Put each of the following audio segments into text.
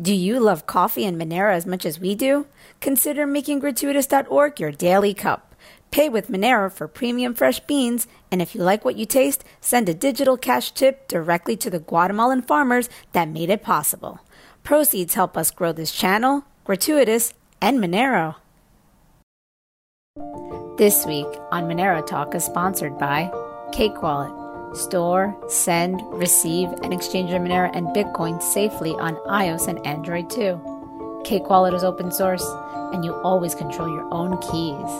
Do you love coffee and Monero as much as we do? Consider making gratuitous.org your daily cup. Pay with Monero for premium fresh beans, and if you like what you taste, send a digital cash tip directly to the Guatemalan farmers that made it possible. Proceeds help us grow this channel, Gratuitous, and Monero. This week on Monero Talk is sponsored by Cake Wallet. Store, send, receive, and exchange your Monero and Bitcoin safely on iOS and Android too. Cake Wallet is open source, and you always control your own keys.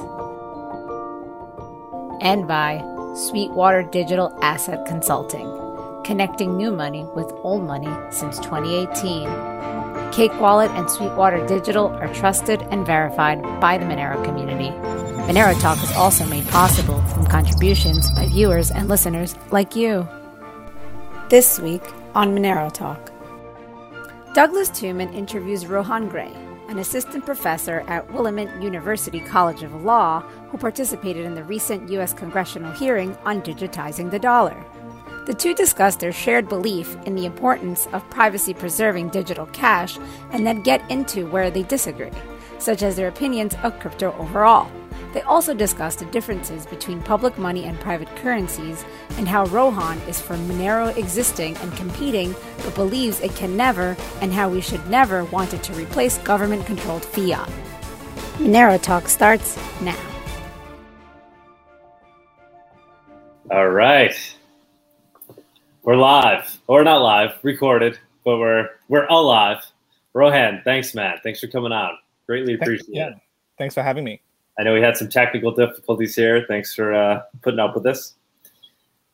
And by Sweetwater Digital Asset Consulting, connecting new money with old money since 2018. Cake Wallet and Sweetwater Digital are trusted and verified by the Monero community. Monero Talk is also made possible from contributions by viewers and listeners like you. This week on Monero Talk, Douglas Tuman interviews Rohan Grey, an assistant professor at Willamette University College of Law who participated in the recent U.S. congressional hearing on digitizing the dollar. The two discuss their shared belief in the importance of privacy preserving digital cash and then get into where they disagree, such as their opinions of crypto overall. They also discussed the differences between public money and private currencies and how Rohan is for Monero existing and competing but believes it can never and how we should never want it to replace government controlled fiat. Monero Talk starts now. All right. We're live. Or not live, recorded, but we're we're alive. Rohan, thanks, man. Thanks for coming on. Greatly appreciate yeah. it. Thanks for having me. I know we had some technical difficulties here. Thanks for uh, putting up with this.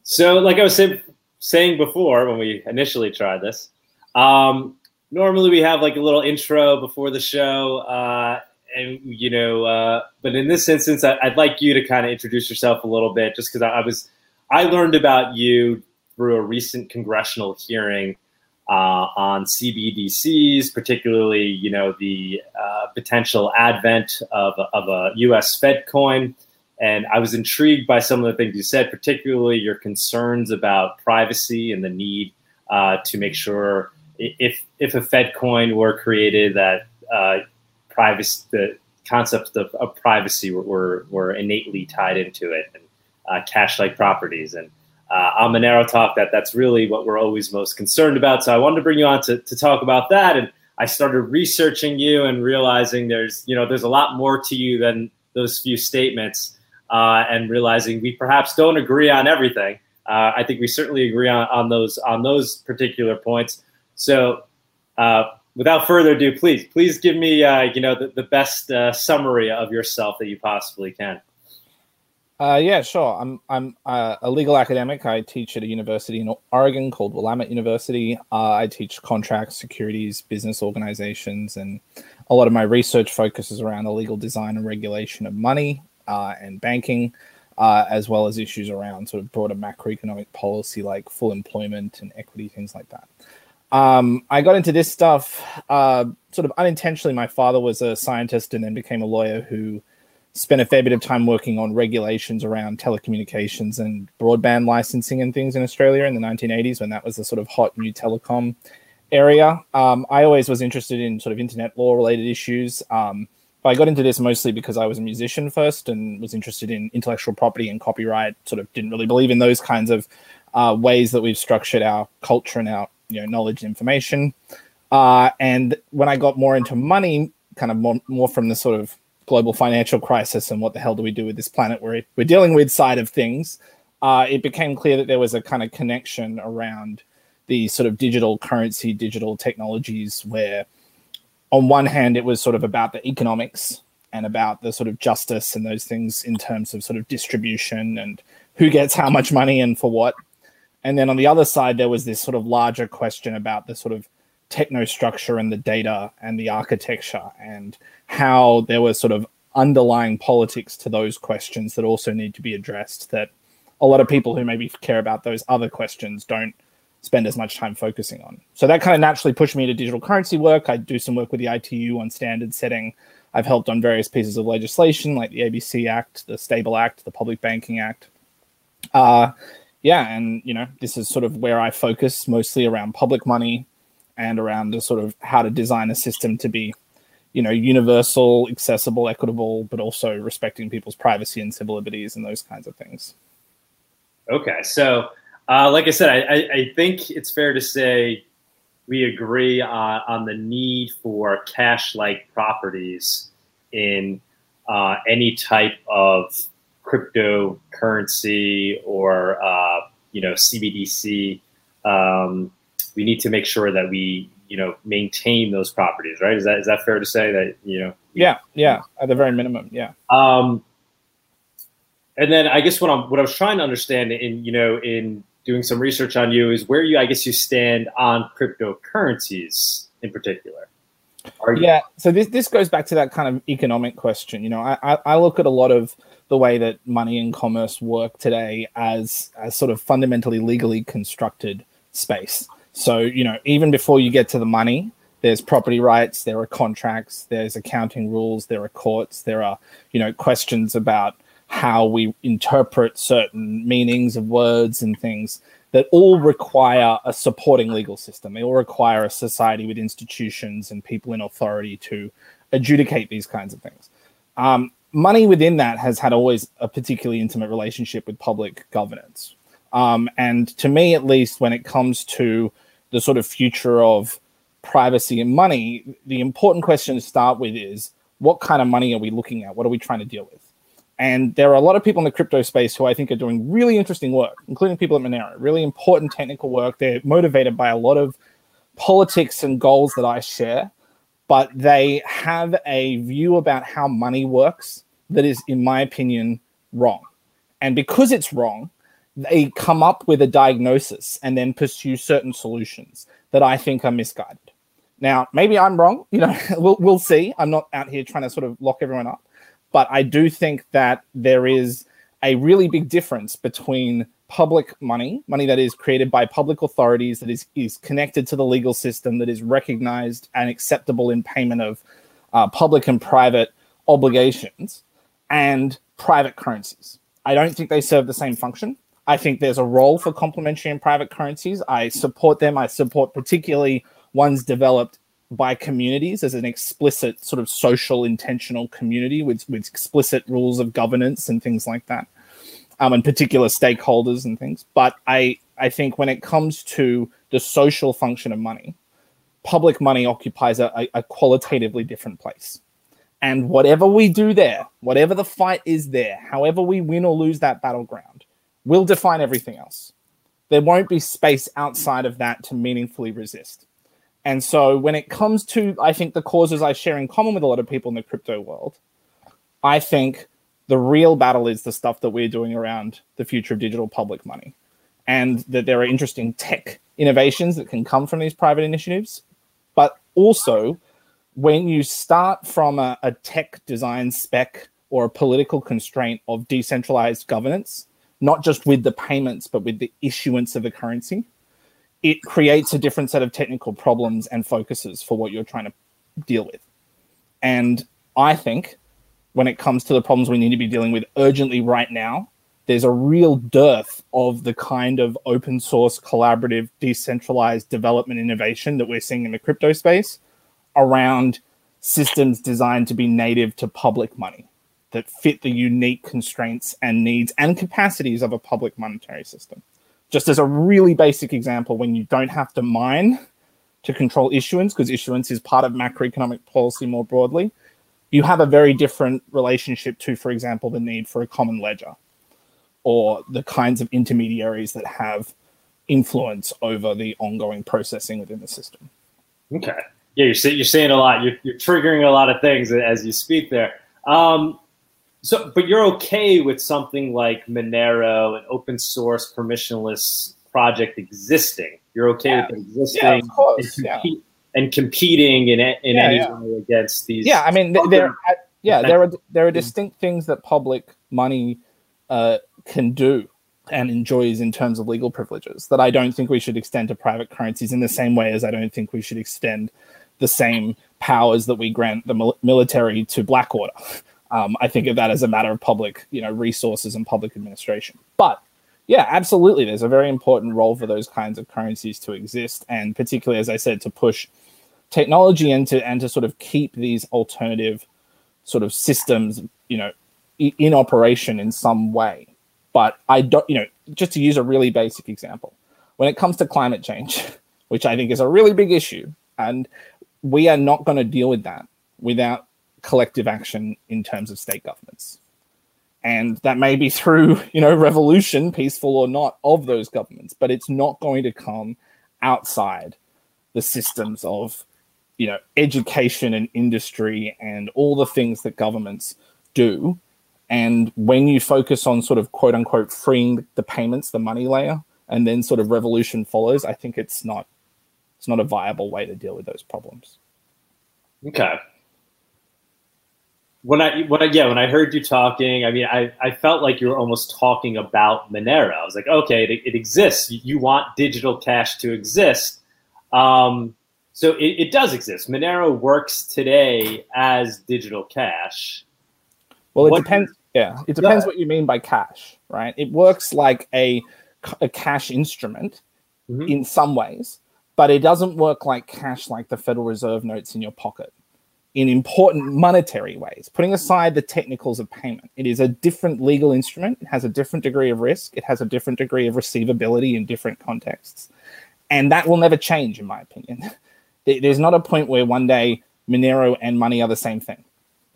So, like I was say, saying before when we initially tried this, um, normally we have like a little intro before the show, uh, and you know, uh, but in this instance, I, would like you to kind of introduce yourself a little bit, just because I, I was I learned about you through a recent congressional hearing uh, on CBDCs, particularly you know the uh, potential advent of, of a U.S. Fed coin. And I was intrigued by some of the things you said, particularly your concerns about privacy and the need uh, to make sure if if a Fed coin were created that uh, privacy, the concepts of, of privacy were, were, were innately tied into it, and uh, cash-like properties and uh, on Monero Talk that that's really what we're always most concerned about. So I wanted to bring you on to, to talk about that. And I started researching you and realizing there's, you know, there's a lot more to you than those few statements uh, and realizing we perhaps don't agree on everything. Uh, I think we certainly agree on, on those on those particular points. So uh, without further ado, please, please give me, uh, you know, the, the best uh, summary of yourself that you possibly can. Uh, yeah, sure. I'm I'm uh, a legal academic. I teach at a university in Oregon called Willamette University. Uh, I teach contracts, securities, business organizations, and a lot of my research focuses around the legal design and regulation of money uh, and banking, uh, as well as issues around sort of broader macroeconomic policy like full employment and equity, things like that. Um, I got into this stuff uh, sort of unintentionally. My father was a scientist and then became a lawyer who spent a fair bit of time working on regulations around telecommunications and broadband licensing and things in Australia in the 1980s when that was the sort of hot new telecom area. Um, I always was interested in sort of internet law related issues. Um, but I got into this mostly because I was a musician first and was interested in intellectual property and copyright. Sort of didn't really believe in those kinds of uh, ways that we've structured our culture and our you know knowledge and information. Uh, and when I got more into money, kind of more, more from the sort of global financial crisis and what the hell do we do with this planet we're, we're dealing with side of things, uh, it became clear that there was a kind of connection around the sort of digital currency, digital technologies, where on one hand it was sort of about the economics and about the sort of justice and those things in terms of sort of distribution and who gets how much money and for what. And then on the other side, there was this sort of larger question about the sort of techno structure and the data and the architecture and how there was sort of underlying politics to those questions that also need to be addressed that a lot of people who maybe care about those other questions don't spend as much time focusing on. So that kind of naturally pushed me into digital currency work. I do some work with the ITU on standard setting. I've helped on various pieces of legislation like the ABC Act, the Stable Act, the Public Banking Act. Uh, yeah, and you know, this is sort of where I focus mostly around public money, and around the sort of how to design a system to be, you know, universal, accessible, equitable, but also respecting people's privacy and civil liberties and those kinds of things. Okay, so uh, like I said, I, I, think it's fair to say we agree on, on the need for cash-like properties in uh, any type of cryptocurrency or uh, you know CBDC. Um, we need to make sure that we you know maintain those properties, right? Is that is that fair to say that you know? Yeah, yeah, at the very minimum, yeah. Um, and then I guess what I'm what I was trying to understand in you know in doing some research on you is where you I guess you stand on cryptocurrencies in particular. You- yeah, so this this goes back to that kind of economic question. You know, I, I look at a lot of the way that money and commerce work today as as sort of fundamentally legally constructed space. So you know, even before you get to the money, there's property rights, there are contracts, there's accounting rules, there are courts, there are you know questions about how we interpret certain meanings of words and things that all require a supporting legal system. They all require a society with institutions and people in authority to adjudicate these kinds of things. Um, money within that has had always a particularly intimate relationship with public governance. Um, and to me, at least, when it comes to the sort of future of privacy and money, the important question to start with is what kind of money are we looking at? What are we trying to deal with? And there are a lot of people in the crypto space who I think are doing really interesting work, including people at Monero, really important technical work. They're motivated by a lot of politics and goals that I share, but they have a view about how money works that is, in my opinion, wrong. And because it's wrong, they come up with a diagnosis and then pursue certain solutions that I think are misguided. Now, maybe I'm wrong. You know, we'll, we'll see. I'm not out here trying to sort of lock everyone up. But I do think that there is a really big difference between public money, money that is created by public authorities, that is, is connected to the legal system, that is recognized and acceptable in payment of uh, public and private obligations, and private currencies. I don't think they serve the same function. I think there's a role for complementary and private currencies. I support them. I support particularly ones developed by communities as an explicit sort of social intentional community with, with explicit rules of governance and things like that um, and particular stakeholders and things but i i think when it comes to the social function of money public money occupies a, a qualitatively different place and whatever we do there whatever the fight is there however we win or lose that battleground will define everything else there won't be space outside of that to meaningfully resist and so when it comes to, I think, the causes I share in common with a lot of people in the crypto world, I think the real battle is the stuff that we're doing around the future of digital public money. And that there are interesting tech innovations that can come from these private initiatives. But also, when you start from a, a tech design spec or a political constraint of decentralized governance, not just with the payments, but with the issuance of a currency, it creates a different set of technical problems and focuses for what you're trying to deal with. And I think when it comes to the problems we need to be dealing with urgently right now, there's a real dearth of the kind of open source, collaborative, decentralized development innovation that we're seeing in the crypto space around systems designed to be native to public money that fit the unique constraints and needs and capacities of a public monetary system just as a really basic example, when you don't have to mine to control issuance, because issuance is part of macroeconomic policy more broadly, you have a very different relationship to, for example, the need for a common ledger or the kinds of intermediaries that have influence over the ongoing processing within the system. Okay. Yeah, you're, you're saying a lot. You're, you're triggering a lot of things as you speak there. Um, so, but you're okay with something like Monero, an open source permissionless project existing. You're okay yeah. with existing yeah, of course, and, compete, yeah. and competing in, in any way against these. Yeah, I mean, there, yeah, there are there are distinct things that public money uh, can do and enjoys in terms of legal privileges that I don't think we should extend to private currencies in the same way as I don't think we should extend the same powers that we grant the military to Blackwater. Um, I think of that as a matter of public, you know, resources and public administration. But Yeah, absolutely. There's a very important role for those kinds of currencies to exist, and particularly, as I said, to push technology and to and to sort of keep these alternative sort of systems, you know, in operation in some way. But I don't, you know, just to use a really basic example, when it comes to climate change, which I think is a really big issue, and we are not going to deal with that without collective action in terms of state governments. And that may be through, you know, revolution, peaceful or not, of those governments, but it's not going to come outside the systems of, you know, education and industry and all the things that governments do. And when you focus on sort of quote unquote freeing the payments, the money layer, and then sort of revolution follows, I think it's not it's not a viable way to deal with those problems. Okay. When I when I yeah when I heard you talking, I mean I, I felt like you were almost talking about Monero. I was like, okay, it, it exists. You want digital cash to exist. Um, so it, it does exist. Monero works today as digital cash. Well, it what, depends. Yeah, it depends what you mean by cash, right? It works like a, a cash instrument mm-hmm. in some ways, but it doesn't work like cash, like the Federal Reserve notes in your pocket in important monetary ways, putting aside the technicals of payment. It is a different legal instrument. It has a different degree of risk. It has a different degree of receivability in different contexts. And that will never change, in my opinion. There's not a point where one day Monero and money are the same thing,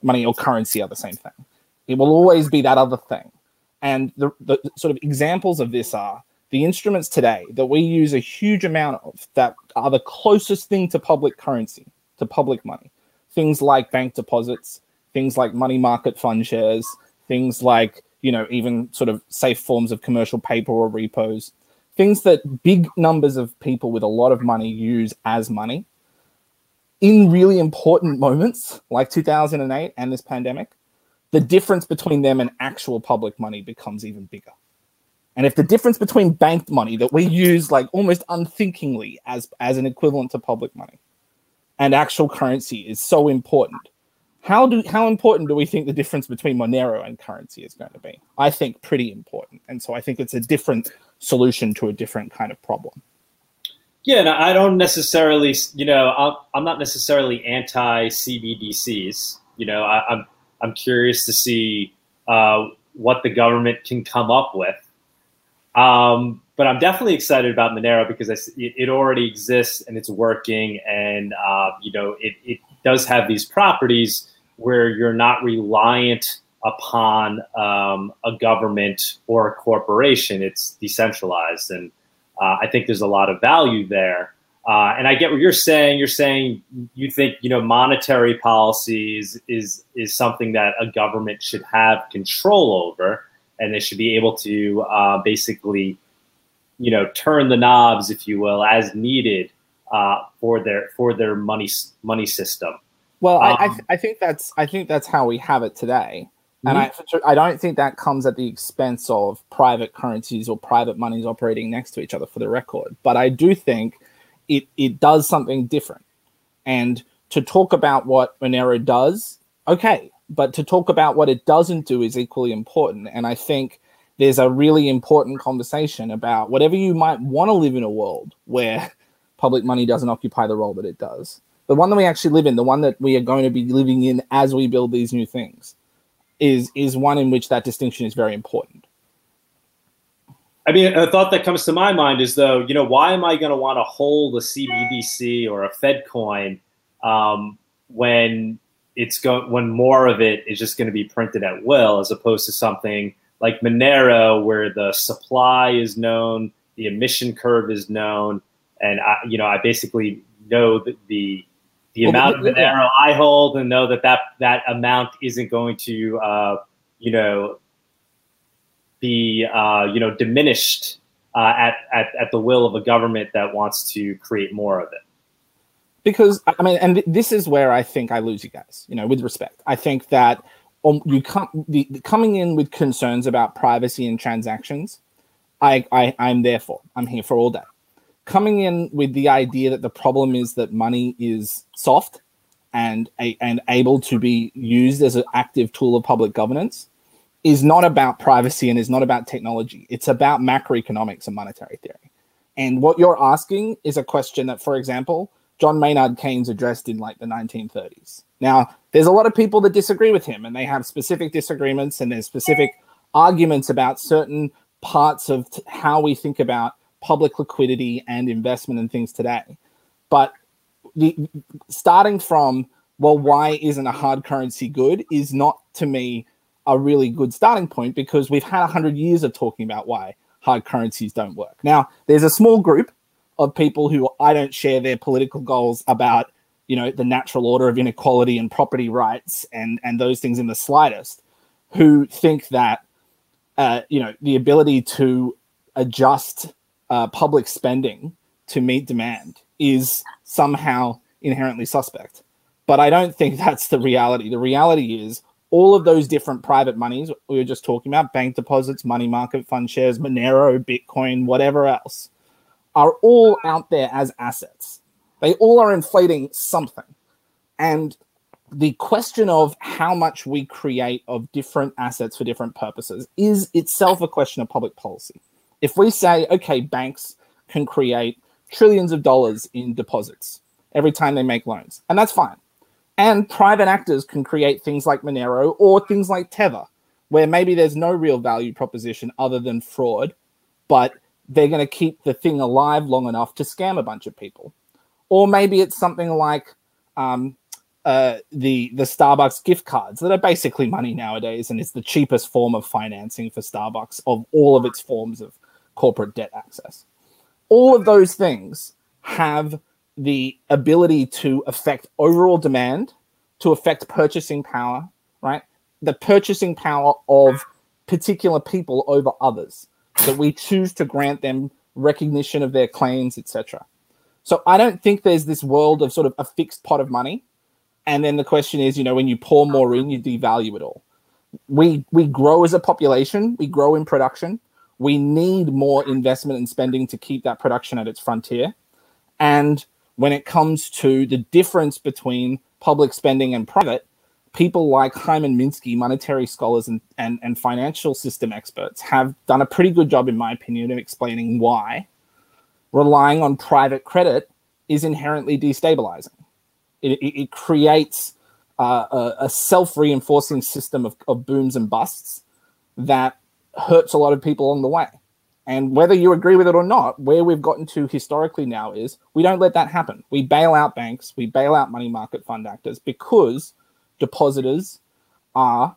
money or currency are the same thing. It will always be that other thing. And the, the sort of examples of this are the instruments today that we use a huge amount of that are the closest thing to public currency, to public money. Things like bank deposits, things like money market fund shares, things like, you know, even sort of safe forms of commercial paper or repos, things that big numbers of people with a lot of money use as money. In really important moments like 2008 and this pandemic, the difference between them and actual public money becomes even bigger. And if the difference between banked money that we use like almost unthinkingly as, as an equivalent to public money and actual currency is so important, how do how important do we think the difference between Monero and currency is going to be? I think pretty important. And so I think it's a different solution to a different kind of problem. Yeah, I don't necessarily, you know, I'm not necessarily anti CBDCs. You know, I, am I'm, I'm curious to see uh, what the government can come up with um, but I'm definitely excited about Monero because it, already exists and it's working, and uh, you know it, it does have these properties where you're not reliant upon um, a government or a corporation. It's decentralized, and uh, I think there's a lot of value there. Uh, and I get what you're saying. You're saying you think you know monetary policies is is something that a government should have control over and they should be able to uh, basically, you know, turn the knobs, if you will, as needed uh, for their for their money money system. Well, um, I I, th- I, think that's I think that's how we have it today, and mm-hmm. I I don't think that comes at the expense of private currencies or private monies operating next to each other. For the record, but I do think it it does something different, and to talk about what Monero does, okay, but to talk about what it doesn't do is equally important. And I think there's a really important conversation about whatever you might want to live in a world where public money doesn't occupy the role that it does. The one that we actually live in, the one that we are going to be living in as we build these new things, is is one in which that distinction is very important. I mean, a thought that comes to my mind is though, you know, why am I going to want to hold a CBDC or a Fed coin um, when it's going when more of it is just going to be printed at will, as opposed to something like Monero, where the supply is known, the emission curve is known, and I, you know, I basically know that the the well, amount of Monero I hold, and know that that that amount isn't going to, uh, you know, be uh, you know diminished uh, at, at at the will of a government that wants to create more of it because I mean, and this is where I think I lose you guys. You know, with respect, I think that um, you come the, the, coming in with concerns about privacy and transactions. I, I I'm there for. I'm here for all day. Coming in with the idea that the problem is that money is soft and a, and able to be used as an active tool of public governance is not about privacy and is not about technology. It's about macroeconomics and monetary theory. And what you're asking is a question that, for example, John Maynard Keynes addressed in like the 1930s. Now, there's a lot of people that disagree with him and they have specific disagreements and there's specific arguments about certain parts of t- how we think about public liquidity and investment and things today. But the, starting from, well, why isn't a hard currency good is not to me a really good starting point because we've had 100 years of talking about why hard currencies don't work. Now, there's a small group of people who I don't share their political goals about, you know, the natural order of inequality and property rights and and those things in the slightest, who think that, uh, you know, the ability to adjust uh, public spending to meet demand is somehow inherently suspect. But I don't think that's the reality. The reality is all of those different private monies we were just talking about bank deposits, money market fund shares, Monero, Bitcoin, whatever else are all out there as assets. They all are inflating something. And the question of how much we create of different assets for different purposes is itself a question of public policy. If we say, okay, banks can create trillions of dollars in deposits every time they make loans, and that's fine. And private actors can create things like Monero or things like Tether, where maybe there's no real value proposition other than fraud, but they're going to keep the thing alive long enough to scam a bunch of people. Or maybe it's something like um, uh, the the Starbucks gift cards that are basically money nowadays, and it's the cheapest form of financing for Starbucks of all of its forms of corporate debt access. All of those things have the ability to affect overall demand, to affect purchasing power, right? The purchasing power of particular people over others, that we choose to grant them recognition of their claims, etc. So I don't think there's this world of sort of a fixed pot of money. And then the question is, you know, when you pour more in, you devalue it all. We we grow as a population, we grow in production. We need more investment and spending to keep that production at its frontier. And when it comes to the difference between public spending and private, people like Hyman Minsky, monetary scholars and, and, and financial system experts, have done a pretty good job, in my opinion, of explaining why relying on private credit is inherently destabilizing. It, it, it creates uh, a, a self reinforcing system of, of booms and busts that hurts a lot of people along the way. And whether you agree with it or not, where we've gotten to historically now is we don't let that happen. We bail out banks, we bail out money market fund actors because depositors are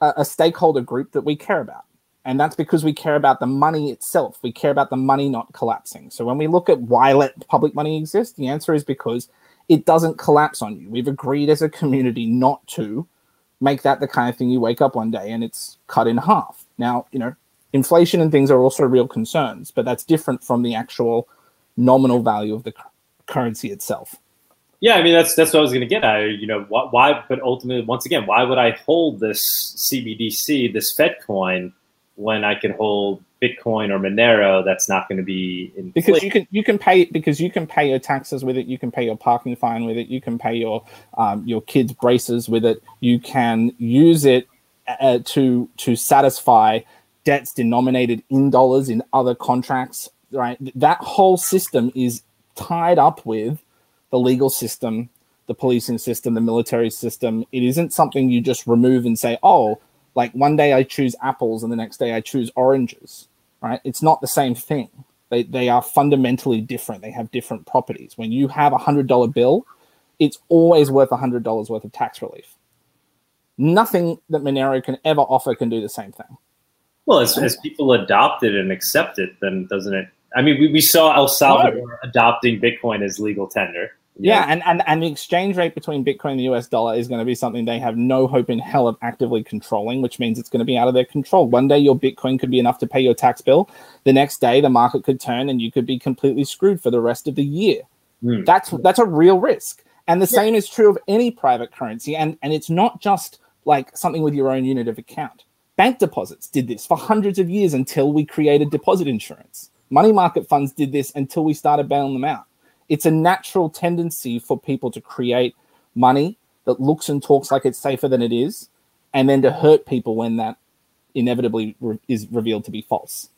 a, a stakeholder group that we care about. And that's because we care about the money itself. We care about the money not collapsing. So when we look at why let public money exist, the answer is because it doesn't collapse on you. We've agreed as a community not to make that the kind of thing you wake up one day and it's cut in half. Now, you know, inflation and things are also real concerns, but that's different from the actual nominal value of the currency itself. Yeah, I mean that's that's what I was going to get at. You know, why, why? But ultimately, once again, why would I hold this CBDC, this Fed coin, when I can hold Bitcoin or Monero? That's not going to be inflated? because you can you can pay because you can pay your taxes with it. You can pay your parking fine with it. You can pay your um, your kids' braces with it. You can use it uh, to to satisfy debts denominated in dollars in other contracts, right? That whole system is tied up with the legal system, the policing system, the military system. It isn't something you just remove and say, oh, like one day I choose apples and the next day I choose oranges, right? It's not the same thing. They, they are fundamentally different. They have different properties. When you have a $100 bill, it's always worth a $100 worth of tax relief. Nothing that Monero can ever offer can do the same thing. Well, as, as people adopt it and accept it, then doesn't it? I mean, we, we saw El Salvador adopting Bitcoin as legal tender. Yeah, and, and, and the exchange rate between Bitcoin and the US dollar is going to be something they have no hope in hell of actively controlling, which means it's going to be out of their control. One day your Bitcoin could be enough to pay your tax bill. The next day the market could turn and you could be completely screwed for the rest of the year. Mm. That's that's a real risk. And the yeah. same is true of any private currency. And and it's not just like something with your own unit of account. Bank deposits did this for hundreds of years until we created deposit insurance. Money market funds did this until we started bailing them out. It's a natural tendency for people to create money that looks and talks like it's safer than it is, and then to hurt people when that inevitably re- is revealed to be false.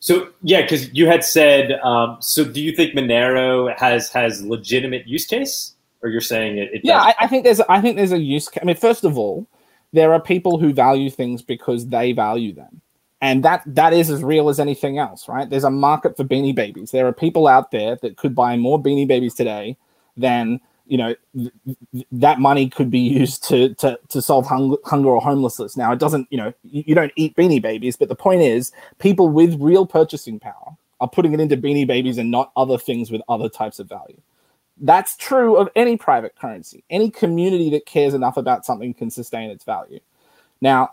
So yeah, because you had said, um, so do you think Monero has has legitimate use case, or you're saying it? it yeah, I, I, think there's I think there's a use. Case. I mean, first of all, there are people who value things because they value them, and that that is as real as anything else, right? There's a market for Beanie Babies. There are people out there that could buy more Beanie Babies today than you know th- th- that money could be used to to, to solve hung- hunger or homelessness now it doesn't you know you, you, don't eat beanie babies but the point is people with real purchasing power are putting it into beanie babies and not other things with other types of value that's true of any private currency any community that cares enough about something can sustain its value now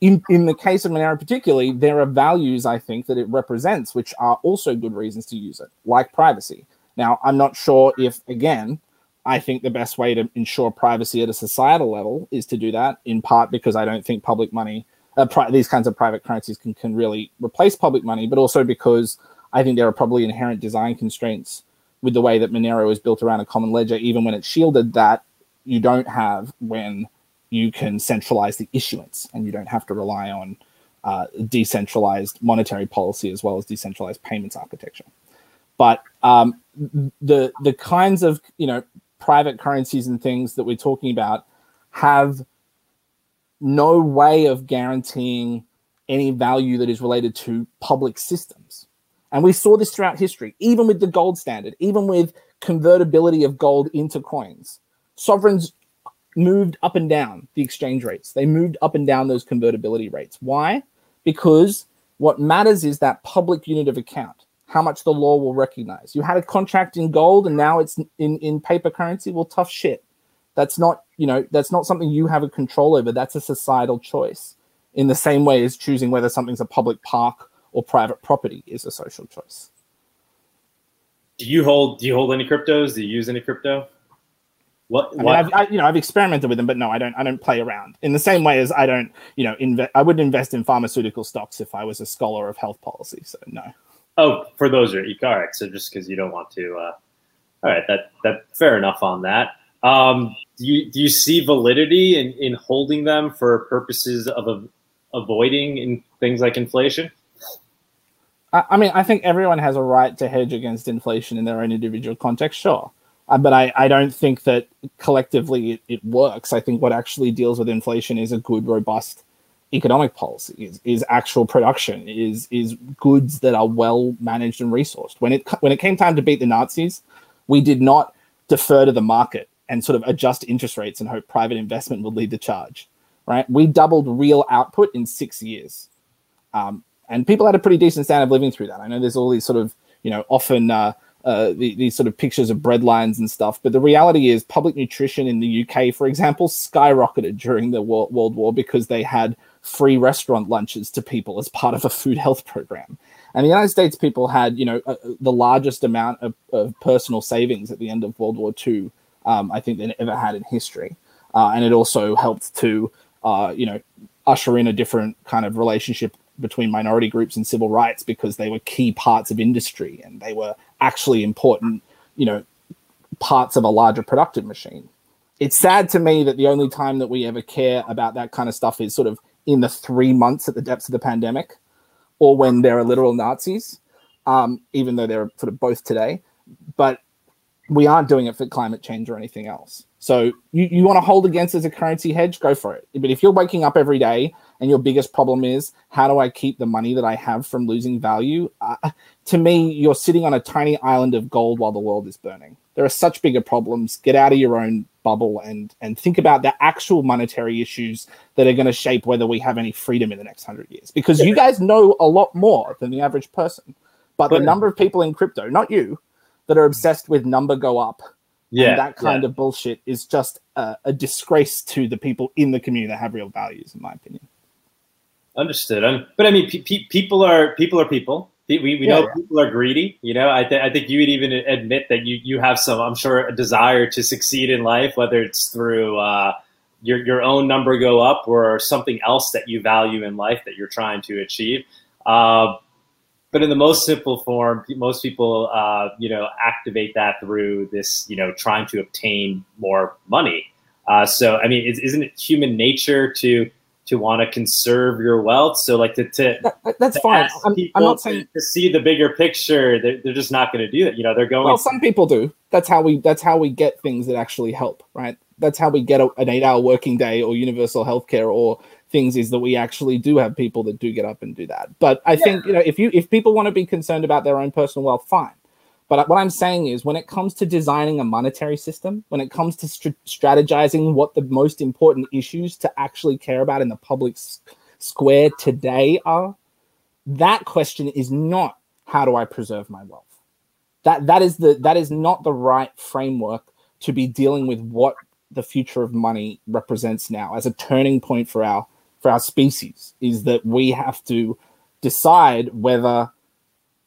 in, in the case of Monero particularly, there are values I think that it represents, which are also good reasons to use it, like privacy. Now, I'm not sure if, again, I think the best way to ensure privacy at a societal level is to do that, in part because I don't think public money, uh, pri- these kinds of private currencies can, can really replace public money, but also because I think there are probably inherent design constraints with the way that Monero is built around a common ledger, even when it's shielded, that you don't have when you can centralize the issuance and you don't have to rely on uh, decentralized monetary policy as well as decentralized payments architecture. But um, the the kinds of you know private currencies and things that we're talking about have no way of guaranteeing any value that is related to public systems. And we saw this throughout history, even with the gold standard, even with convertibility of gold into coins. Sovereigns moved up and down the exchange rates. They moved up and down those convertibility rates. Why? Because what matters is that public unit of account how much the law will recognize. You had a contract in gold and now it's in, in paper currency. Well, tough shit. That's not, you know, that's not something you have a control over. That's a societal choice. In the same way as choosing whether something's a public park or private property is a social choice. Do you hold do you hold any cryptos? Do you use any crypto? What, what? I mean, I've, I, you know, I've experimented with them, but no, I don't. I don't play around in the same way as I don't. You know, invest. I would invest in pharmaceutical stocks if I was a scholar of health policy. So no. Oh, for those are all right. So just because you don't want to, uh, all right, that that fair enough on that. Um, do you do you see validity in, in holding them for purposes of a, avoiding in things like inflation? I, I, mean, I think everyone has a right to hedge against inflation in their own individual context, sure. Uh, but I, I don't think that collectively it, it works. I think what actually deals with inflation is a good, robust economic policy is, is actual production is is goods that are well managed and resourced. When it when it came time to beat the nazis we did not defer to the market and sort of adjust interest rates and hope private investment would lead the charge right? We doubled real output in six years. Um, and people had a pretty decent standard of living through that. I know there's all these sort of you know often uh, uh, the, these sort of pictures of bread lines and stuff. But the reality is, public nutrition in the UK, for example, skyrocketed during the World, World War because they had free restaurant lunches to people as part of a food health program. And the United States people had, you know, uh, the largest amount of, of, personal savings at the end of World War II, um, I think, they ever had in history. Uh, and it also helped to, uh, you know, usher in a different kind of relationship between minority groups and civil rights because they were key parts of industry and they were actually important, you know, parts of a larger productive machine. It's sad to me that the only time that we ever care about that kind of stuff is sort of in the three months at the depths of the pandemic or when there are literal Nazis, um, even though they're sort of both today. But we aren't doing it for climate change or anything else. So you, you want to hold against as a currency hedge, go for it. But if you're waking up every day and your biggest problem is how do I keep the money that I have from losing value, uh, to me, you're sitting on a tiny island of gold while the world is burning. There are such bigger problems. Get out of your own bubble and and think about the actual monetary issues that are going to shape whether we have any freedom in the next hundred years. Because you guys know a lot more than the average person. But, the number of people in crypto, not you, that are obsessed with number go up yeah, that kind yeah. of bullshit is just a, a, disgrace to the people in the community that have real values, in my opinion. Understood. Um, but I mean, pe- pe- people are people are people. We, we yeah, know people are greedy. You know, I, th- I think you would even admit that you, you have some, I'm sure, a desire to succeed in life, whether it's through uh, your, your own number go up or something else that you value in life that you're trying to achieve. Uh, but in the most simple form, most people, uh, you know, activate that through this, you know, trying to obtain more money. Uh, so, I mean, is, not it human nature to to want to conserve your wealth. So like to, to that, that's to fine. I'm, I'm, not saying to, see the bigger picture. They're, they're just not going to do that. You know, they're going. Well, some people do. That's how we. That's how we get things that actually help. Right. That's how we get a, an eight-hour working day or universal healthcare or things. Is that we actually do have people that do get up and do that. But I yeah. think you know if you if people want to be concerned about their own personal wealth, fine. But what I'm saying is, when it comes to designing a monetary system, when it comes to st- strategizing what the most important issues to actually care about in the public s- square today are, that question is not how do I preserve my wealth. That that is the that is not the right framework to be dealing with what the future of money represents now as a turning point for our for our species. Is that we have to decide whether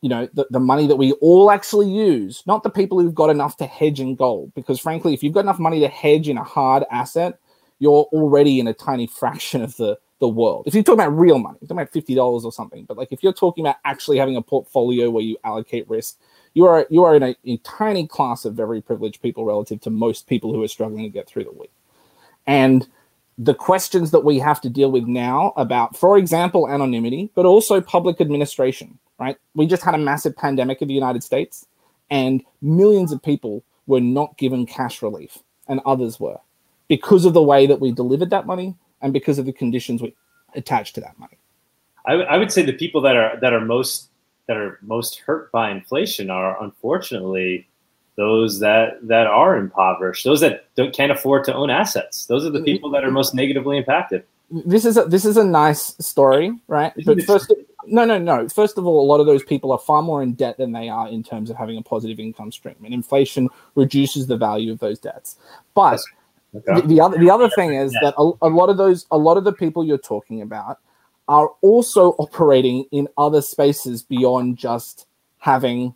you know the, the money that we all actually use not the people who've got enough to hedge in gold. Because frankly if you've got enough money to hedge in a hard asset you're already in a tiny fraction of the the world. If you're talking about real money you're talking about $50 or something but like if you're talking about actually having a portfolio where you allocate risk you are you are in a, a tiny class of very privileged people relative to most people who are struggling to get through the week. And the questions that we have to deal with now about for example anonymity but also public administration right? We just had a massive pandemic in the United States, and millions of people were not given cash relief, and others were because of the way that we delivered that money and because of the conditions we attached to that money. I, w- I would say the people that are that are most that are most hurt by inflation are unfortunately those that that are impoverished, those that don't, can't afford to own assets. Those are the mm-hmm. people that are most negatively impacted. This is a, this is a nice story, right? But first, no, no, no. First of all, a lot of those people are far more in debt than they are in terms of having a positive income stream, and inflation reduces the value of those debts. But okay. the, the, other the other thing is that a, a lot of those a lot of the people you're talking about are also operating in other spaces beyond just having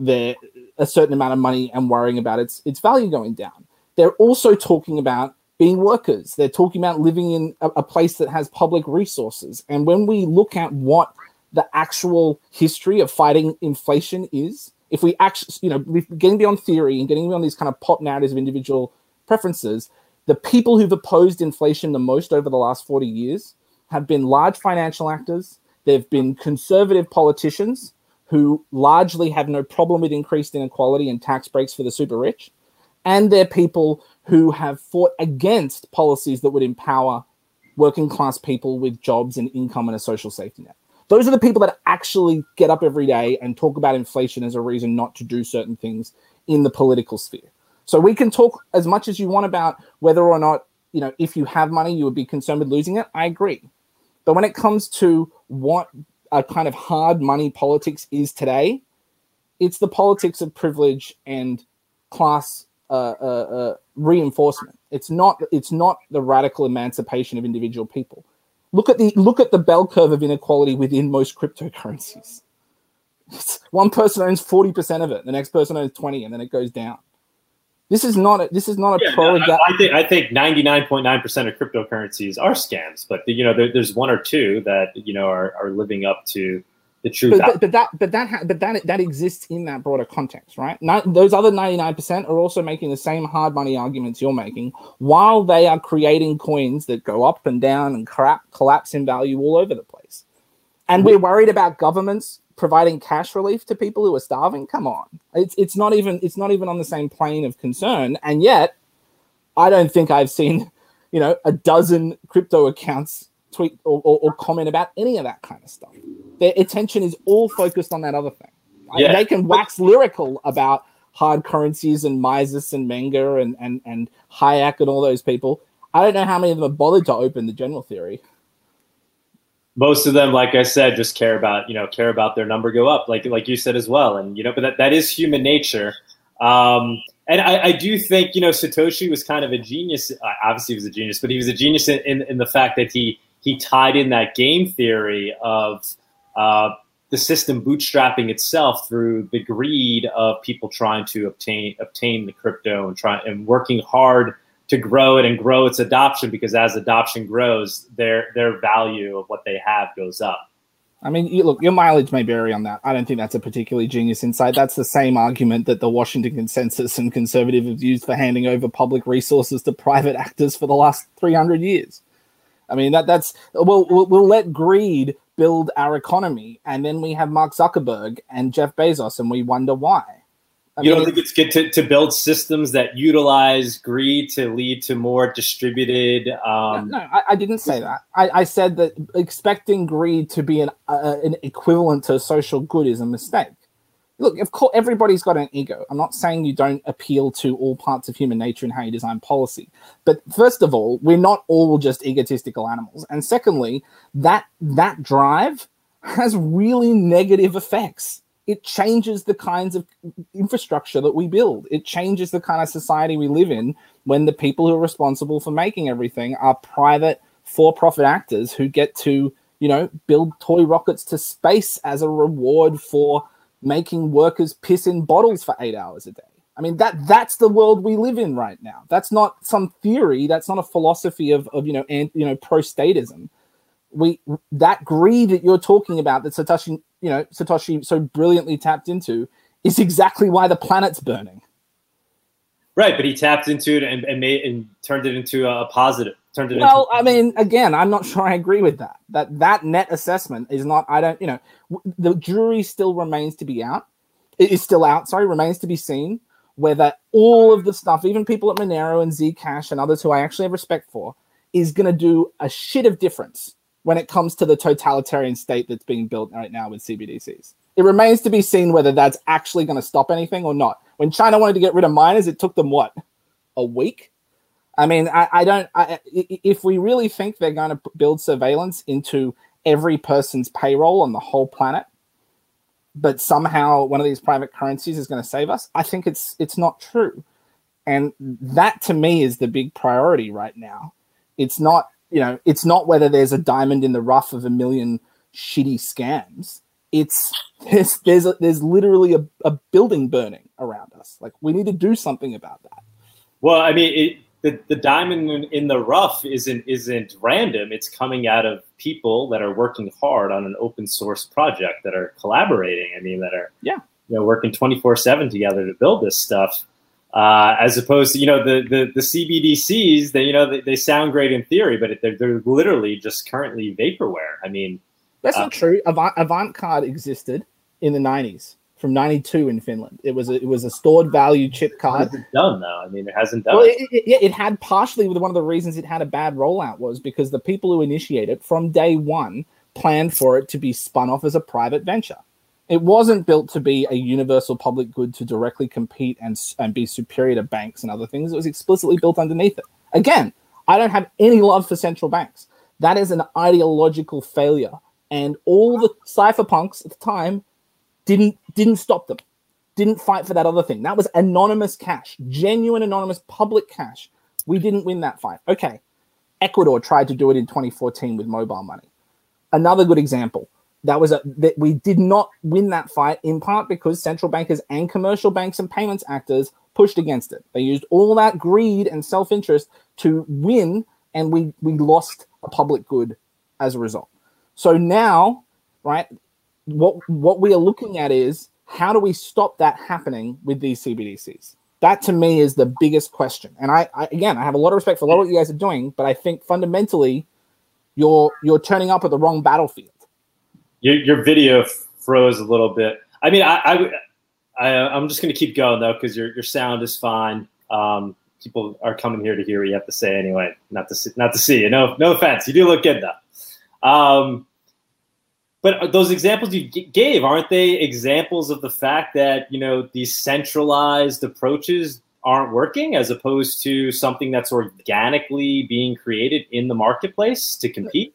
their a certain amount of money and worrying about its its value going down. They're also talking about being workers. They're talking about living in a, a, place that has public resources. And when we look at what the actual history of fighting inflation is, if we actually, you know, getting beyond theory and getting beyond these kind of pop narratives of individual preferences, the people who've opposed inflation the most over the last 40 years have been large financial actors. They've been conservative politicians who largely have no problem with increased inequality and tax breaks for the super rich. And they're people who have fought against policies that would empower working class people with jobs and income and a social safety net. Those are the people that actually get up every day and talk about inflation as a reason not to do certain things in the political sphere. So we can talk as much as you want about whether or not, you know, if you have money, you would be concerned with losing it. I agree. But when it comes to what a kind of hard money politics is today, it's the politics of privilege and class uh, uh, uh, reinforcement. It's not. It's not the radical emancipation of individual people. Look at the look at the bell curve of inequality within most cryptocurrencies. It's, one person owns forty percent of it, the next person owns twenty, and then it goes down. This is not a, this is not a yeah, pro. No, I, think I think ninety nine point nine percent of cryptocurrencies are scams, but you know there, there's one or two that you know are, are living up to the truth. But, but, but, that but that but that that exists in that broader context, right? Not, those other ninety nine percent are also making the same hard money arguments you're making, while they are creating coins that go up and down and crap, collapse in value all over the place. And we're worried about governments providing cash relief to people who are starving. Come on, it's it's not even it's not even on the same plane of concern. And yet, I don't think I've seen, you know, a dozen crypto accounts tweet or, or, or comment about any of that kind of stuff their attention is all focused on that other thing. Yeah. They can wax lyrical about hard currencies and Mises and Menger and, and, and Hayek and all those people. I don't know how many of them are bothered to open the general theory. Most of them, like I said, just care about you know care about their number go up, like like you said as well, and you know, but that, that is human nature. Um, and I, I, do think you know Satoshi was kind of a genius. Obviously, he was a genius, but he was a genius in, in, in the fact that he he tied in that game theory of uh, the system bootstrapping itself through the greed of people trying to obtain obtain the crypto and try and working hard to grow it and grow its adoption because as adoption grows, their their value of what they have goes up. I mean, you, look, your mileage may vary on that. I don't think that's a particularly genius insight. That's the same argument that the Washington Consensus and conservative have used for handing over public resources to private actors for the last 300 years. I mean that that's we'll, we'll we'll let greed build our economy, and then we have Mark Zuckerberg and Jeff Bezos, and we wonder why. I you mean, don't think it's good to, to build systems that utilize greed to lead to more distributed? Um... No, no I, I, didn't say that. I, I, said that expecting greed to be an uh, an equivalent to social good is a mistake look, of course, everybody's got an ego. I'm not saying you don't appeal to all parts of human nature and how you design policy. But first of all, we're not all just egotistical animals. And secondly, that that drive has really negative effects. It changes the kinds of infrastructure that we build. It changes the kind of society we live in when the people who are responsible for making everything are private for-profit actors who get to, you know, build toy rockets to space as a reward for making workers piss in bottles for eight hours a day. I mean that that's the world we live in right now. That's not some theory. That's not a philosophy of, of you know and you know pro statism. We that greed that you're talking about that Satoshi you know Satoshi so brilliantly tapped into is exactly why the planet's burning. Right, but he tapped into it and, and made and turned it into a positive. Turned it well, into- I mean, again, I'm not sure I agree with that. That that net assessment is not. I don't. You know, the jury still remains to be out. It is still out. Sorry, remains to be seen whether all of the stuff, even people at Monero and Zcash and others who I actually have respect for, is going to do a shit of difference when it comes to the totalitarian state that's being built right now with CBDCs. It remains to be seen whether that's actually going to stop anything or not. When China wanted to get rid of miners, it took them what? A week? I mean, I, I don't. I, if we really think they're going to build surveillance into every person's payroll on the whole planet, but somehow one of these private currencies is going to save us, I think it's it's not true. And that to me is the big priority right now. It's not, you know, it's not whether there's a diamond in the rough of a million shitty scams it's there's there's a, there's literally a, a building burning around us. Like we need to do something about that. Well, I mean, it, the the diamond in, the rough isn't isn't random. It's coming out of people that are working hard on an open source project that are collaborating. I mean, that are yeah, you know, working twenty four seven together to build this stuff. Uh, as opposed to you know the the, the CBDCs, they you know they, they sound great in theory, but they're they're literally just currently vaporware. I mean, that's uh, not true. Avant, Avantcard existed in the '90s from '92 in Finland. It was a, it was a stored value chip card. it done though? I mean, it hasn't done. Well, it, it, it, it had partially with one of the reasons it had a bad rollout was because the people who initiated it from day one planned for it to be spun off as a private venture. It wasn't built to be a universal public good to directly compete and, and be superior to banks and other things. It was explicitly built underneath it. Again, I don't have any love for central banks. That is an ideological failure and all the cypherpunks at the time didn't didn't stop them. Didn't fight for that other thing. That was anonymous cash genuine anonymous public cash. We didn't win that fight. Okay. Ecuador tried to do it in 2014 with mobile money. Another good example. That was a that we did not win that fight in part because central bankers and commercial banks and payments actors pushed against it. They used all that greed and self-interest to win and we we lost a public good as a result. So now, right, what what we are looking at is how do we stop that happening with these CBDCs? That to me is the biggest question. And I, I again, I have a lot of respect for a lot of what you guys are doing, but I think fundamentally, you're you're turning up at the wrong battlefield. Your, your video froze a little bit. I mean, I, I, I am just going to keep going though because your your sound is fine. Um, people are coming here to hear what you have to say anyway, not to see, not to see you. No, no offense. You do look good though. Um, but uh, those examples you gave aren't they examples of the fact that you know these centralized approaches aren't working as opposed to something that's organically being created in the marketplace to compete?